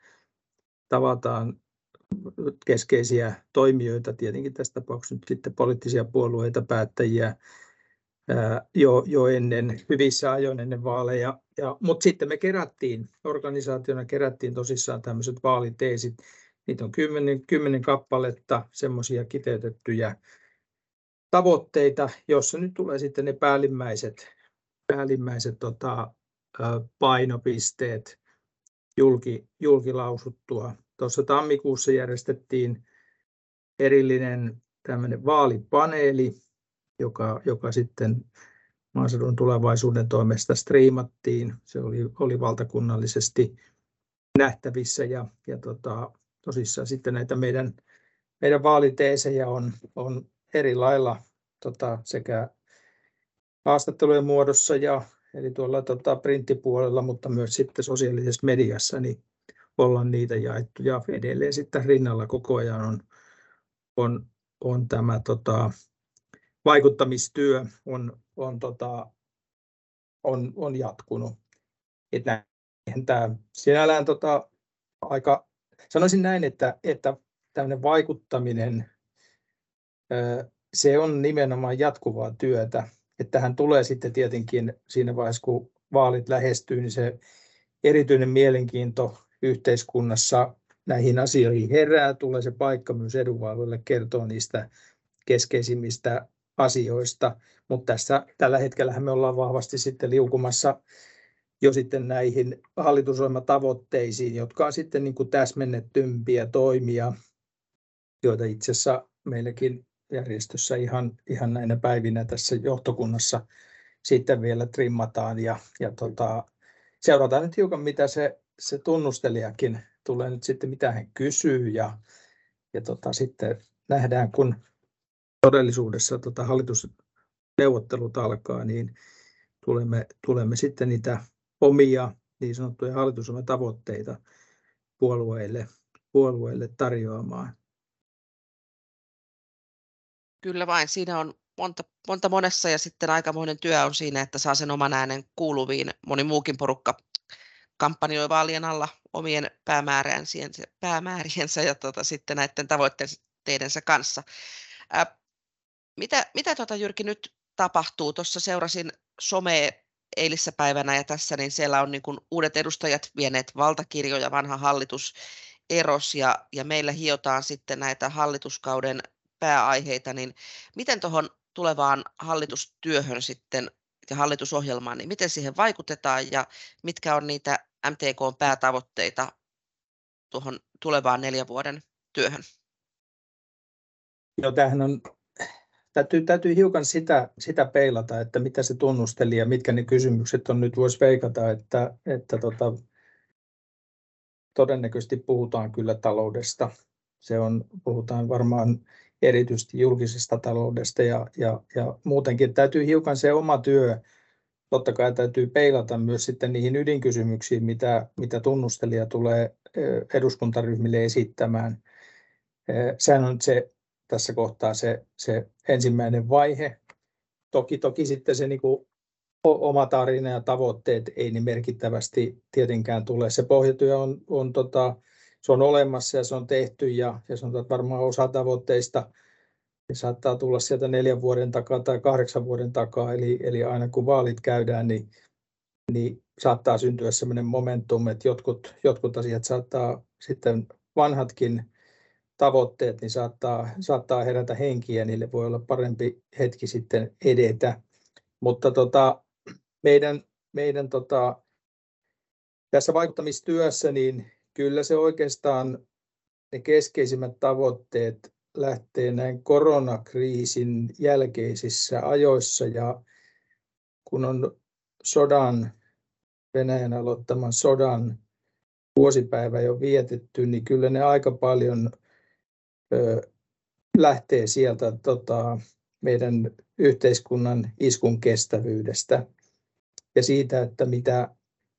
Tavataan keskeisiä toimijoita, tietenkin tässä tapauksessa nyt sitten poliittisia puolueita, päättäjiä, jo, jo ennen, hyvissä ajoin ennen vaaleja. Ja, mutta sitten me kerättiin, organisaationa kerättiin tosissaan tämmöiset vaaliteesit. Niitä on kymmenen, kymmenen kappaletta, semmoisia kiteytettyjä tavoitteita, jossa nyt tulee sitten ne päällimmäiset, päällimmäiset tota, painopisteet julki, julkilausuttua. Tuossa tammikuussa järjestettiin erillinen tämmöinen vaalipaneeli, joka, joka sitten maaseudun tulevaisuuden toimesta striimattiin. Se oli, oli valtakunnallisesti nähtävissä ja, ja tota, tosissaan sitten näitä meidän, meidän vaaliteesejä on, on eri lailla tota, sekä haastattelujen muodossa ja eli tuolla tota, printtipuolella, mutta myös sitten sosiaalisessa mediassa, niin ollaan niitä jaettu ja edelleen sitten rinnalla koko ajan on, on, on tämä tota, vaikuttamistyö on, on, tota, on, on jatkunut. Että tämä sinällään tota, aika, sanoisin näin, että, että tämmöinen vaikuttaminen se on nimenomaan jatkuvaa työtä. Että tähän tulee sitten tietenkin siinä vaiheessa, kun vaalit lähestyy, niin se erityinen mielenkiinto yhteiskunnassa näihin asioihin herää, tulee se paikka myös edunvalvoille kertoa niistä keskeisimmistä asioista, mutta tässä tällä hetkellä me ollaan vahvasti sitten liukumassa jo sitten näihin hallitusohjelmatavoitteisiin, jotka on sitten niin kuin täsmennettympiä toimia, joita itse asiassa meilläkin järjestössä ihan, ihan näinä päivinä tässä johtokunnassa sitten vielä trimmataan ja, ja tota, seurataan nyt hiukan mitä se, se tunnustelijakin tulee nyt sitten mitä hän kysyy ja, ja tota, sitten nähdään kun todellisuudessa tota, hallitusneuvottelut alkaa, niin tulemme, tulemme sitten niitä omia niin sanottuja tavoitteita puolueille, puolueille tarjoamaan. Kyllä vain, siinä on monta, monta monessa ja sitten aikamoinen työ on siinä, että saa sen oman äänen kuuluviin. Moni muukin porukka kampanjoi vaalien alla omien päämääriensä, päämääriensä ja tota, sitten näiden tavoitteidensa kanssa. Ää, mitä mitä tota, Jyrki nyt tapahtuu? Tuossa seurasin somea eilissä päivänä ja tässä, niin siellä on niin uudet edustajat vieneet valtakirjoja, vanha hallitus eros ja, ja meillä hiotaan sitten näitä hallituskauden pääaiheita, niin miten tuohon tulevaan hallitustyöhön sitten hallitusohjelmaan, niin miten siihen vaikutetaan ja mitkä on niitä MTK päätavoitteita tuohon tulevaan neljän vuoden työhön? Joo, tämähän on, täytyy, täytyy hiukan sitä, sitä peilata, että mitä se tunnusteli ja mitkä ne kysymykset on. Nyt voisi veikata, että, että tota, todennäköisesti puhutaan kyllä taloudesta. Se on, puhutaan varmaan erityisesti julkisesta taloudesta ja, ja, ja muutenkin täytyy hiukan se oma työ, totta kai täytyy peilata myös sitten niihin ydinkysymyksiin, mitä, mitä tunnustelija tulee eduskuntaryhmille esittämään. Sehän on se tässä kohtaa se, se ensimmäinen vaihe. Toki, toki sitten se niin kuin oma tarina ja tavoitteet ei niin merkittävästi tietenkään tule. Se pohjatyö on, on tota, se on olemassa ja se on tehty ja, ja sanotaan, että varmaan osa tavoitteista ne saattaa tulla sieltä neljän vuoden takaa tai kahdeksan vuoden takaa, eli, eli aina kun vaalit käydään, niin, niin saattaa syntyä sellainen momentum, että jotkut, jotkut asiat saattaa sitten vanhatkin tavoitteet, niin saattaa, saattaa herätä henkiä, niille voi olla parempi hetki sitten edetä. Mutta tota, meidän, meidän tota, tässä vaikuttamistyössä, niin kyllä se oikeastaan ne keskeisimmät tavoitteet lähtee näin koronakriisin jälkeisissä ajoissa ja kun on sodan, Venäjän aloittaman sodan vuosipäivä jo vietetty, niin kyllä ne aika paljon ö, lähtee sieltä tota, meidän yhteiskunnan iskun kestävyydestä ja siitä, että mitä,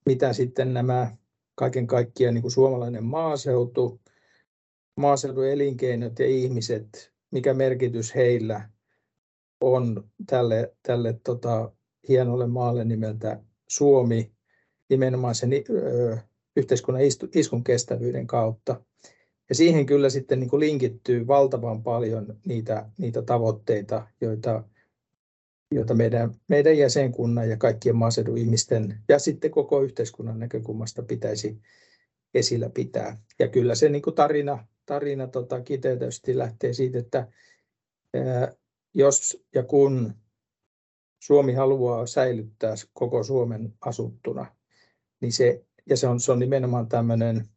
mitä sitten nämä kaiken kaikkiaan niin kuin suomalainen maaseutu, maaseudun elinkeinot ja ihmiset, mikä merkitys heillä on tälle, tälle tota, hienolle maalle nimeltä Suomi nimenomaan sen ö, yhteiskunnan iskun kestävyyden kautta. Ja siihen kyllä sitten niin kuin linkittyy valtavan paljon niitä, niitä tavoitteita, joita, joita meidän, meidän jäsenkunnan ja kaikkien maaseudun ihmisten ja sitten koko yhteiskunnan näkökulmasta pitäisi esillä pitää. Ja kyllä se niin kuin tarina, tarina tota, kiteytetysti lähtee siitä, että ää, jos ja kun Suomi haluaa säilyttää koko Suomen asuttuna, niin se, ja se on, se on nimenomaan tämmöinen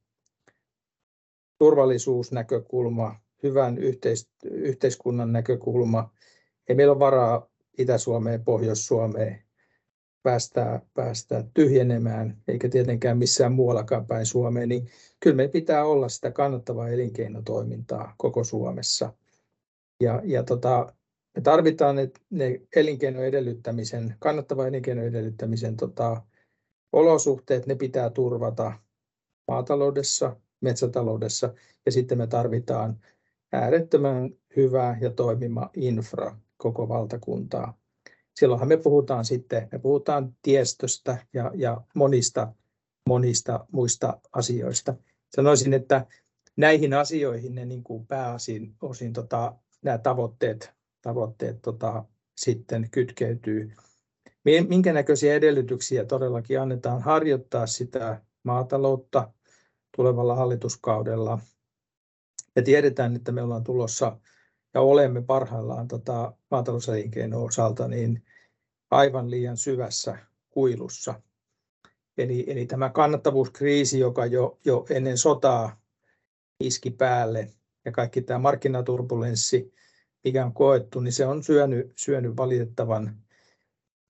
turvallisuusnäkökulma, hyvän yhteis, yhteiskunnan näkökulma. Ei meillä ole varaa Itä-Suomeen, Pohjois-Suomeen päästää, päästää tyhjenemään, eikä tietenkään missään muuallakaan päin Suomeen, niin kyllä meidän pitää olla sitä kannattavaa elinkeinotoimintaa koko Suomessa. Ja, ja tota, me tarvitaan ne, ne elinkeinoedellyttämisen, kannattava elinkeinoedellyttämisen tota, olosuhteet, ne pitää turvata maataloudessa, metsätaloudessa ja sitten me tarvitaan äärettömän hyvä ja toimiva infra koko valtakuntaa. Silloinhan me puhutaan sitten, me puhutaan tiestöstä ja, ja monista, monista muista asioista. Sanoisin, että näihin asioihin ne niin kuin pääosin osin tota, nämä tavoitteet, tavoitteet tota, sitten kytkeytyy. Minkä näköisiä edellytyksiä todellakin annetaan harjoittaa sitä maataloutta tulevalla hallituskaudella. Me tiedetään, että me ollaan tulossa ja olemme parhaillaan tota, maatalouselinkeinon osalta niin aivan liian syvässä kuilussa. Eli, eli tämä kannattavuuskriisi, joka jo, jo ennen sotaa iski päälle ja kaikki tämä markkinaturbulenssi, mikä on koettu, niin se on syönyt, syönyt valitettavan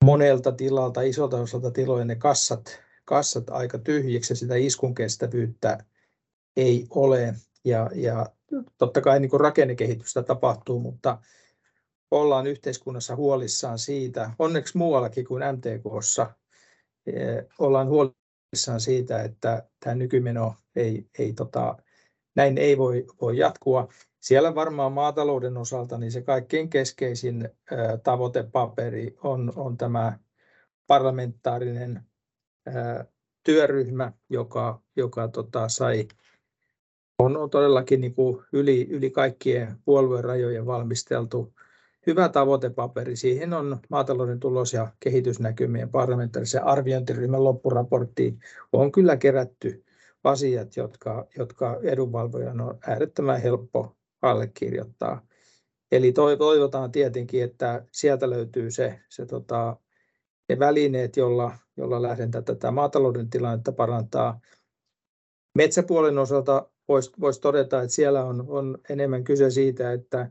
monelta tilalta, isolta osalta tilojen ne kassat, kassat aika tyhjiksi ja sitä iskun kestävyyttä ei ole. Ja, ja totta kai niin kuin rakennekehitystä tapahtuu, mutta ollaan yhteiskunnassa huolissaan siitä, onneksi muuallakin kuin MTKssa, eh, ollaan huolissaan siitä, että tämä nykymeno ei, ei tota, näin ei voi, voi jatkua. Siellä varmaan maatalouden osalta niin se kaikkein keskeisin eh, tavoitepaperi on, on tämä parlamentaarinen eh, työryhmä, joka, joka tota, sai on, on todellakin niin kuin yli, yli kaikkien puolueen rajojen valmisteltu hyvä tavoitepaperi. Siihen on maatalouden tulos- ja kehitysnäkymien parlamentaarisen arviointiryhmän loppuraporttiin on kyllä kerätty asiat, jotka, jotka edunvalvojan on äärettömän helppo allekirjoittaa. Eli toivotaan tietenkin, että sieltä löytyy se, se tota, ne välineet, jolla, jolla lähdetään tätä maatalouden tilannetta parantaa. Metsäpuolen osalta voisi vois todeta, että siellä on, on enemmän kyse siitä, että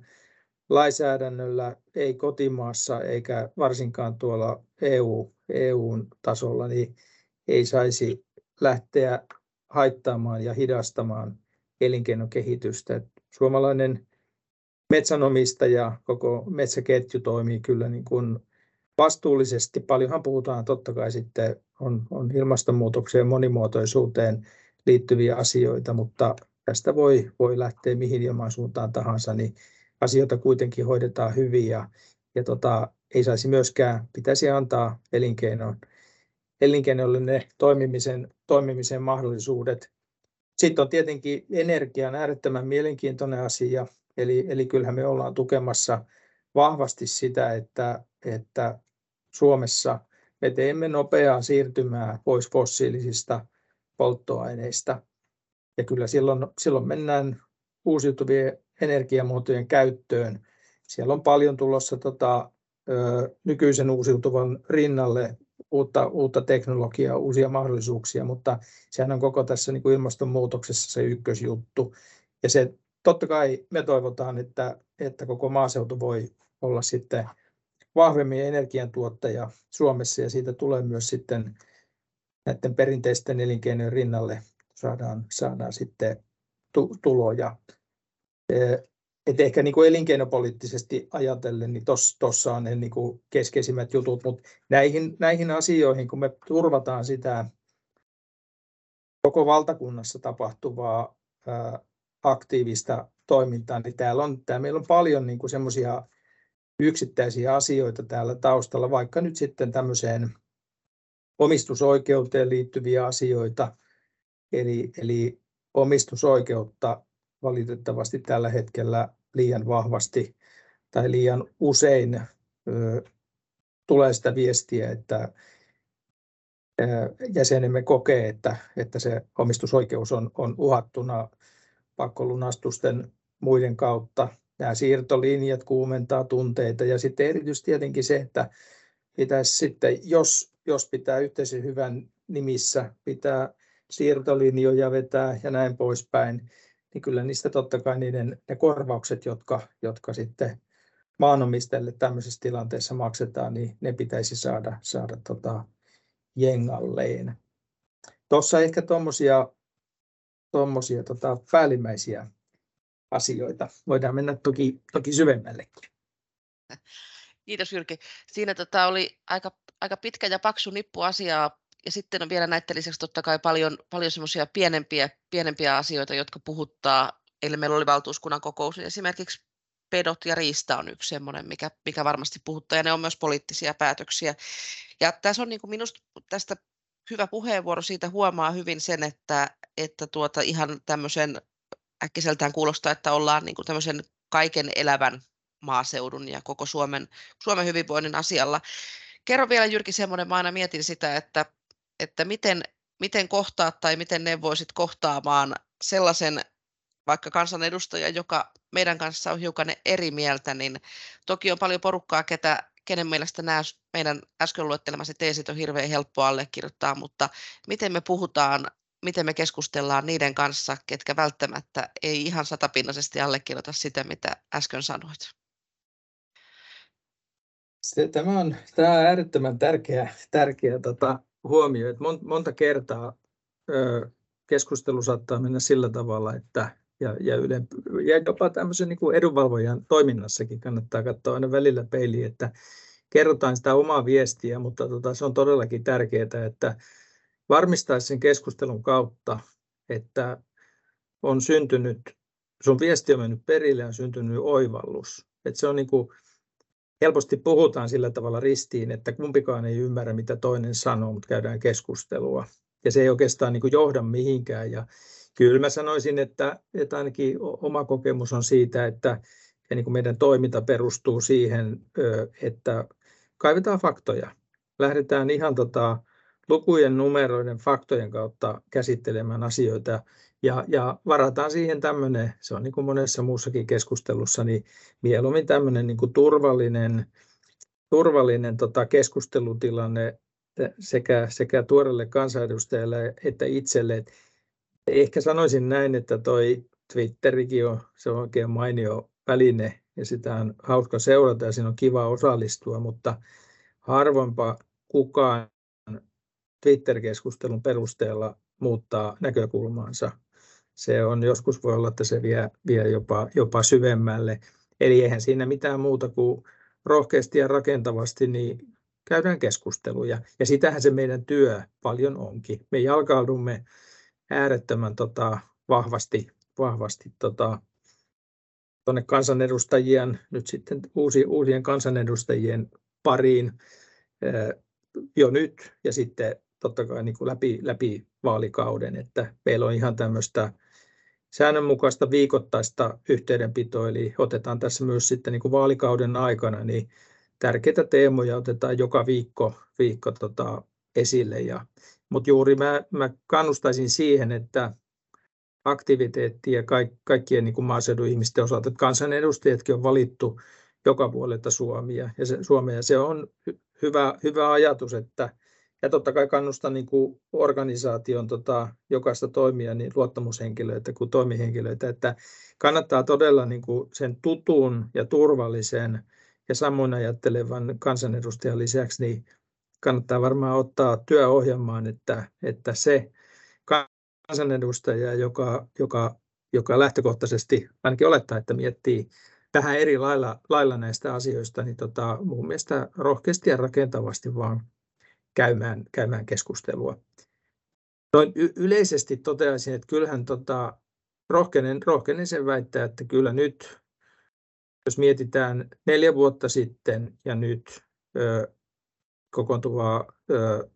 lainsäädännöllä ei kotimaassa eikä varsinkaan tuolla EU, EU-tasolla niin ei saisi lähteä haittaamaan ja hidastamaan elinkeinokehitystä. Suomalainen metsänomistaja, koko metsäketju toimii kyllä niin kuin vastuullisesti. Paljonhan puhutaan totta kai sitten on, on ilmastonmuutokseen monimuotoisuuteen liittyviä asioita, mutta tästä voi, voi lähteä mihin ilmansuuntaan tahansa, niin asioita kuitenkin hoidetaan hyvin ja, ja tota, ei saisi myöskään, pitäisi antaa elinkeinoon, elinkeinolle ne toimimisen, toimimisen mahdollisuudet. Sitten on tietenkin energian äärettömän mielenkiintoinen asia. Eli, eli kyllähän me ollaan tukemassa vahvasti sitä, että, että Suomessa me teemme nopeaa siirtymää pois fossiilisista polttoaineista. Ja kyllä silloin, silloin mennään uusiutuvien energiamuotojen käyttöön. Siellä on paljon tulossa tota, ö, nykyisen uusiutuvan rinnalle uutta, uutta teknologiaa, uusia mahdollisuuksia, mutta sehän on koko tässä niin kuin ilmastonmuutoksessa se ykkösjuttu. Ja se totta kai me toivotaan, että, että koko maaseutu voi olla sitten vahvemmin energiantuottaja Suomessa ja siitä tulee myös sitten näiden perinteisten elinkeinojen rinnalle saadaan, saadaan sitten tuloja. Et ehkä niin kuin elinkeinopoliittisesti ajatellen, niin tuossa on ne niin kuin keskeisimmät jutut, mutta näihin, näihin asioihin, kun me turvataan sitä koko valtakunnassa tapahtuvaa aktiivista toimintaa, niin täällä, on, täällä meillä on paljon niin semmoisia yksittäisiä asioita täällä taustalla, vaikka nyt sitten tämmöiseen omistusoikeuteen liittyviä asioita, eli, eli omistusoikeutta valitettavasti tällä hetkellä liian vahvasti tai liian usein ö, tulee sitä viestiä, että jäsenemme kokee, että, että se omistusoikeus on, on uhattuna pakkolunastusten muiden kautta. Nämä siirtolinjat kuumentaa tunteita ja sitten erityisesti tietenkin se, että pitäisi sitten, jos, jos pitää yhteisen hyvän nimissä, pitää siirtolinjoja vetää ja näin poispäin, niin kyllä niistä totta kai niiden, ne korvaukset, jotka, jotka sitten maanomistajille tämmöisessä tilanteessa maksetaan, niin ne pitäisi saada, saada tota jengalleen. Tuossa ehkä tuommoisia tommosia, tota päällimmäisiä asioita. Voidaan mennä toki, toki syvemmällekin. Kiitos Jyrki. Siinä tota oli aika, aika pitkä ja paksu nippu asiaa ja sitten on vielä näiden lisäksi totta kai paljon, paljon semmoisia pienempiä, pienempiä asioita, jotka puhuttaa. Eli meillä oli valtuuskunnan kokous, esimerkiksi pedot ja riista on yksi semmoinen, mikä, mikä varmasti puhuttaa, ja ne on myös poliittisia päätöksiä. Ja tässä on niin kuin minusta tästä hyvä puheenvuoro, siitä huomaa hyvin sen, että, että tuota ihan tämmöisen äkkiseltään kuulostaa, että ollaan niin kuin tämmöisen kaiken elävän maaseudun ja koko Suomen, Suomen hyvinvoinnin asialla. Kerro vielä Jyrki semmoinen, mä aina mietin sitä, että että miten, miten kohtaat tai miten neuvoisit kohtaamaan sellaisen vaikka kansanedustaja, joka meidän kanssa on hiukan eri mieltä, niin toki on paljon porukkaa, ketä, kenen mielestä nämä meidän äsken luettelemasi teesit on hirveän helppo allekirjoittaa, mutta miten me puhutaan, miten me keskustellaan niiden kanssa, ketkä välttämättä ei ihan satapinnaisesti allekirjoita sitä, mitä äsken sanoit? Tämä on, tämä on äärettömän tärkeä, tärkeä tota, huomio, että monta kertaa keskustelu saattaa mennä sillä tavalla, että ja, ja, yle, ja jopa tämmöisen niin kuin edunvalvojan toiminnassakin kannattaa katsoa aina välillä peiliin, että kerrotaan sitä omaa viestiä, mutta tota, se on todellakin tärkeää, että varmistaisi sen keskustelun kautta, että on syntynyt, sun viesti on mennyt perille ja on syntynyt oivallus. Että se on niin kuin, helposti puhutaan sillä tavalla ristiin, että kumpikaan ei ymmärrä, mitä toinen sanoo, mutta käydään keskustelua. Ja se ei oikeastaan niin johda mihinkään. Ja kyllä mä sanoisin, että, että ainakin oma kokemus on siitä, että ja niin kuin meidän toiminta perustuu siihen, että kaivetaan faktoja. Lähdetään ihan tota, lukujen, numeroiden, faktojen kautta käsittelemään asioita ja, ja varataan siihen tämmöinen, se on niin kuin monessa muussakin keskustelussa, niin mieluummin tämmöinen niin kuin turvallinen, turvallinen tota keskustelutilanne sekä, sekä tuorelle kansanedustajalle että itselle. Ehkä sanoisin näin, että toi Twitterikin on, se on oikein mainio väline ja sitä on hauska seurata ja siinä on kiva osallistua, mutta harvoinpa kukaan Twitter-keskustelun perusteella muuttaa näkökulmaansa se on joskus voi olla, että se vie, vie jopa, jopa syvemmälle. Eli eihän siinä mitään muuta kuin rohkeasti ja rakentavasti niin käydään keskusteluja. Ja sitähän se meidän työ paljon onkin. Me jalkaudumme äärettömän tota, vahvasti, vahvasti tota, tuonne kansanedustajien, nyt sitten uusi, uusien kansanedustajien pariin jo nyt ja sitten totta kai niin kuin läpi, läpi vaalikauden, että meillä on ihan tämmöistä säännönmukaista viikoittaista yhteydenpitoa, eli otetaan tässä myös sitten niin kuin vaalikauden aikana niin tärkeitä teemoja otetaan joka viikko, viikko tota, esille. Ja, mutta juuri mä, mä kannustaisin siihen, että aktiviteettia kaik, kaikkien niin kuin maaseudun ihmisten osalta, että kansanedustajatkin on valittu joka puolelta Suomea, ja se, Suomea. Se on hyvä, hyvä ajatus, että ja totta kai kannustan niin kuin organisaation tota, jokaista toimia, niin luottamushenkilöitä kuin toimihenkilöitä, että kannattaa todella niin kuin sen tutun ja turvallisen ja samoin ajattelevan kansanedustajan lisäksi, niin kannattaa varmaan ottaa työohjelmaan, että, että se kansanedustaja, joka, joka, joka lähtökohtaisesti ainakin olettaa, että miettii vähän eri lailla, lailla näistä asioista, niin tota, mun mielestä rohkeasti ja rakentavasti vaan käymään, käymään keskustelua. Noin y- yleisesti toteaisin, että kyllähän tota, rohkenen, rohkenen sen väittää, että kyllä nyt, jos mietitään neljä vuotta sitten ja nyt ö, kokoontuvaa ö,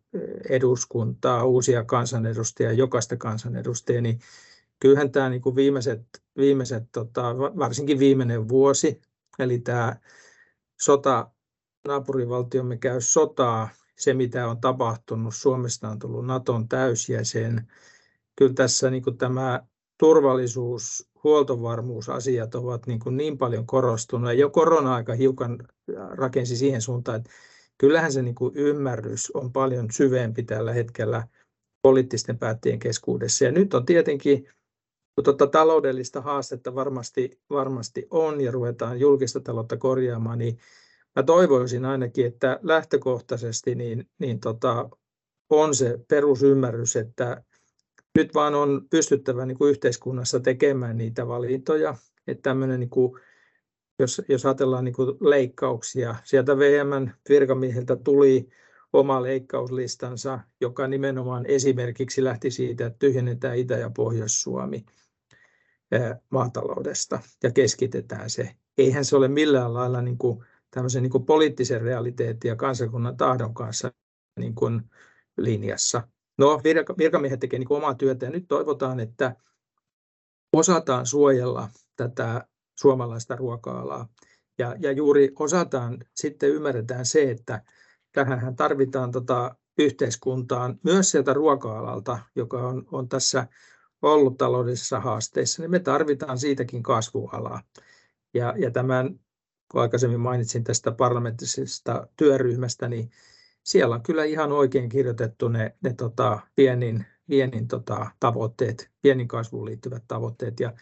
eduskuntaa, uusia kansanedustajia, jokaista kansanedustajia, niin kyllähän tämä niin kuin viimeiset, viimeiset tota, varsinkin viimeinen vuosi, eli tämä sota, naapurivaltiomme käy sotaa, se mitä on tapahtunut, Suomesta on tullut Naton täysjäsen. Kyllä tässä niin kuin tämä turvallisuus, huoltovarmuusasiat ovat niin, kuin niin paljon korostunut. jo korona-aika hiukan rakensi siihen suuntaan, että kyllähän se niin kuin ymmärrys on paljon syvempi tällä hetkellä poliittisten päättäjien keskuudessa. Ja nyt on tietenkin tuota taloudellista haastetta varmasti, varmasti on ja ruvetaan julkista taloutta korjaamaan, niin mä toivoisin ainakin, että lähtökohtaisesti niin, niin tota, on se perusymmärrys, että nyt vaan on pystyttävä niin kuin yhteiskunnassa tekemään niitä valintoja, että tämmöinen niin kuin, jos, jos ajatellaan niin kuin leikkauksia, sieltä VMn virkamiehiltä tuli oma leikkauslistansa, joka nimenomaan esimerkiksi lähti siitä, että tyhjennetään Itä- ja Pohjois-Suomi maataloudesta ja keskitetään se. Eihän se ole millään lailla niin kuin tämmöisen niin kuin poliittisen realiteetin ja kansakunnan tahdon kanssa niin kuin linjassa. No, virkamiehet tekevät niin omaa työtä ja nyt toivotaan, että osataan suojella tätä suomalaista ruoka-alaa. Ja, ja juuri osataan, sitten ymmärretään se, että tähän tarvitaan tota yhteiskuntaan myös sieltä ruoka-alalta, joka on, on tässä ollut taloudellisissa haasteissa, niin me tarvitaan siitäkin kasvualaa. Ja, ja tämän kun aikaisemmin mainitsin tästä parlamenttisesta työryhmästä, niin siellä on kyllä ihan oikein kirjoitettu ne, ne tota, viennin, viennin tota, tavoitteet, viennin kasvuun liittyvät tavoitteet. Ja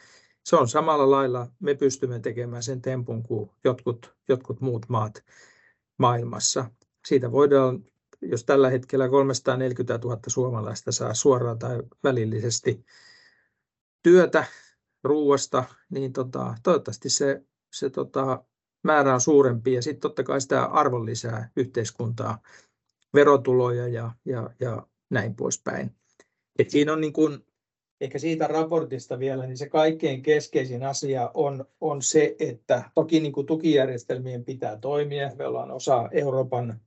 se on samalla lailla, me pystymme tekemään sen tempun kuin jotkut, jotkut muut maat maailmassa. Siitä voidaan, jos tällä hetkellä 340 000 suomalaista saa suoraan tai välillisesti työtä ruuasta, niin tota, toivottavasti se, se tota, määrä on suurempi ja sitten totta kai sitä arvon lisää yhteiskuntaa, verotuloja ja, ja, ja näin poispäin. Et siinä on niin kun, ehkä siitä raportista vielä, niin se kaikkein keskeisin asia on, on se, että toki niin tukijärjestelmien pitää toimia. Me ollaan osa Euroopan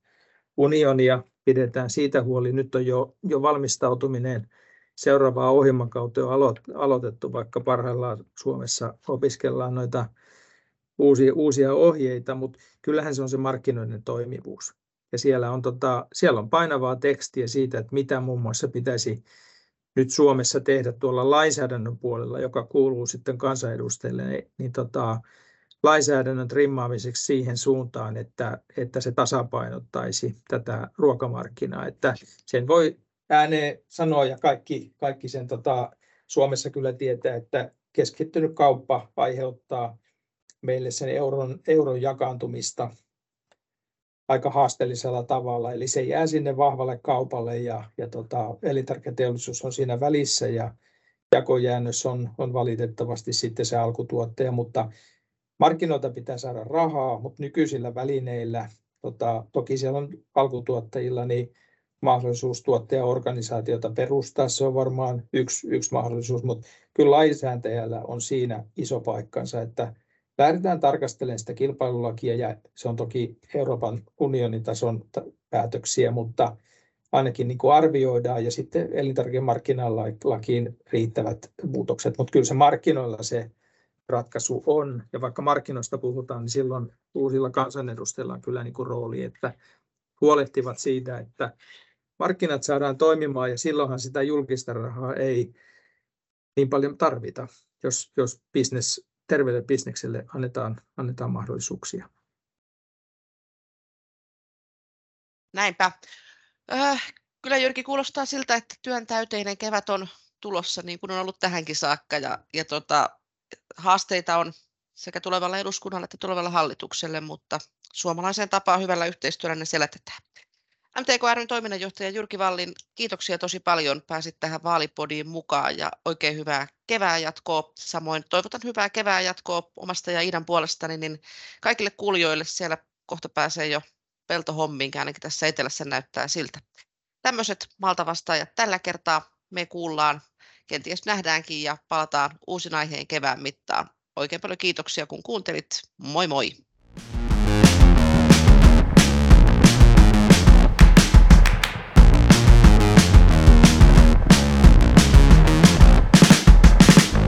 unionia, pidetään siitä huoli. Nyt on jo, jo valmistautuminen seuraavaa ohjelmakautta on aloitettu, vaikka parhaillaan Suomessa opiskellaan noita uusia, uusia ohjeita, mutta kyllähän se on se markkinoiden toimivuus. Ja siellä on, tota, siellä on painavaa tekstiä siitä, että mitä muun muassa pitäisi nyt Suomessa tehdä tuolla lainsäädännön puolella, joka kuuluu sitten kansanedustajille, niin, niin tota, lainsäädännön trimmaamiseksi siihen suuntaan, että, että se tasapainottaisi tätä ruokamarkkinaa. Että sen voi ääneen sanoa ja kaikki, kaikki sen tota, Suomessa kyllä tietää, että keskittynyt kauppa aiheuttaa meille sen euron, euron jakaantumista aika haasteellisella tavalla. Eli se jää sinne vahvalle kaupalle ja, ja tota, elintarviketeollisuus on siinä välissä ja jakojäännös on, on valitettavasti sitten se alkutuottaja, mutta markkinoilta pitää saada rahaa, mutta nykyisillä välineillä, tota, toki siellä on alkutuottajilla niin mahdollisuus tuottajaorganisaatiota perustaa, se on varmaan yksi, yksi mahdollisuus, mutta kyllä lainsäätäjällä on siinä iso paikkansa, että lähdetään tarkastelemaan sitä kilpailulakia ja se on toki Euroopan unionin tason päätöksiä, mutta ainakin niin kuin arvioidaan ja sitten elintarvikemarkkinalakiin riittävät muutokset, mutta kyllä se markkinoilla se ratkaisu on. Ja vaikka markkinoista puhutaan, niin silloin uusilla kansanedustajilla on kyllä niin kuin rooli, että huolehtivat siitä, että markkinat saadaan toimimaan ja silloinhan sitä julkista rahaa ei niin paljon tarvita, jos, jos business, terveelle bisnekselle annetaan, annetaan mahdollisuuksia. Näinpä. Äh, kyllä Jyrki kuulostaa siltä, että työn täyteinen kevät on tulossa niin kuin on ollut tähänkin saakka ja, ja tota, haasteita on sekä tulevalle eduskunnalle että tulevalle hallitukselle, mutta suomalaiseen tapaan hyvällä yhteistyöllä ne selätetään. MTK ryn toiminnanjohtaja Jyrki Vallin, kiitoksia tosi paljon. Pääsit tähän vaalipodiin mukaan ja oikein hyvää kevää jatkoa. Samoin toivotan hyvää kevää jatkoa omasta ja Iidan puolestani, niin kaikille kuulijoille siellä kohta pääsee jo peltohommiin, ainakin tässä etelässä näyttää siltä. Tämmöiset malta vastaajat tällä kertaa me kuullaan, kenties nähdäänkin ja palataan uusin aiheen kevään mittaan. Oikein paljon kiitoksia kun kuuntelit. Moi moi!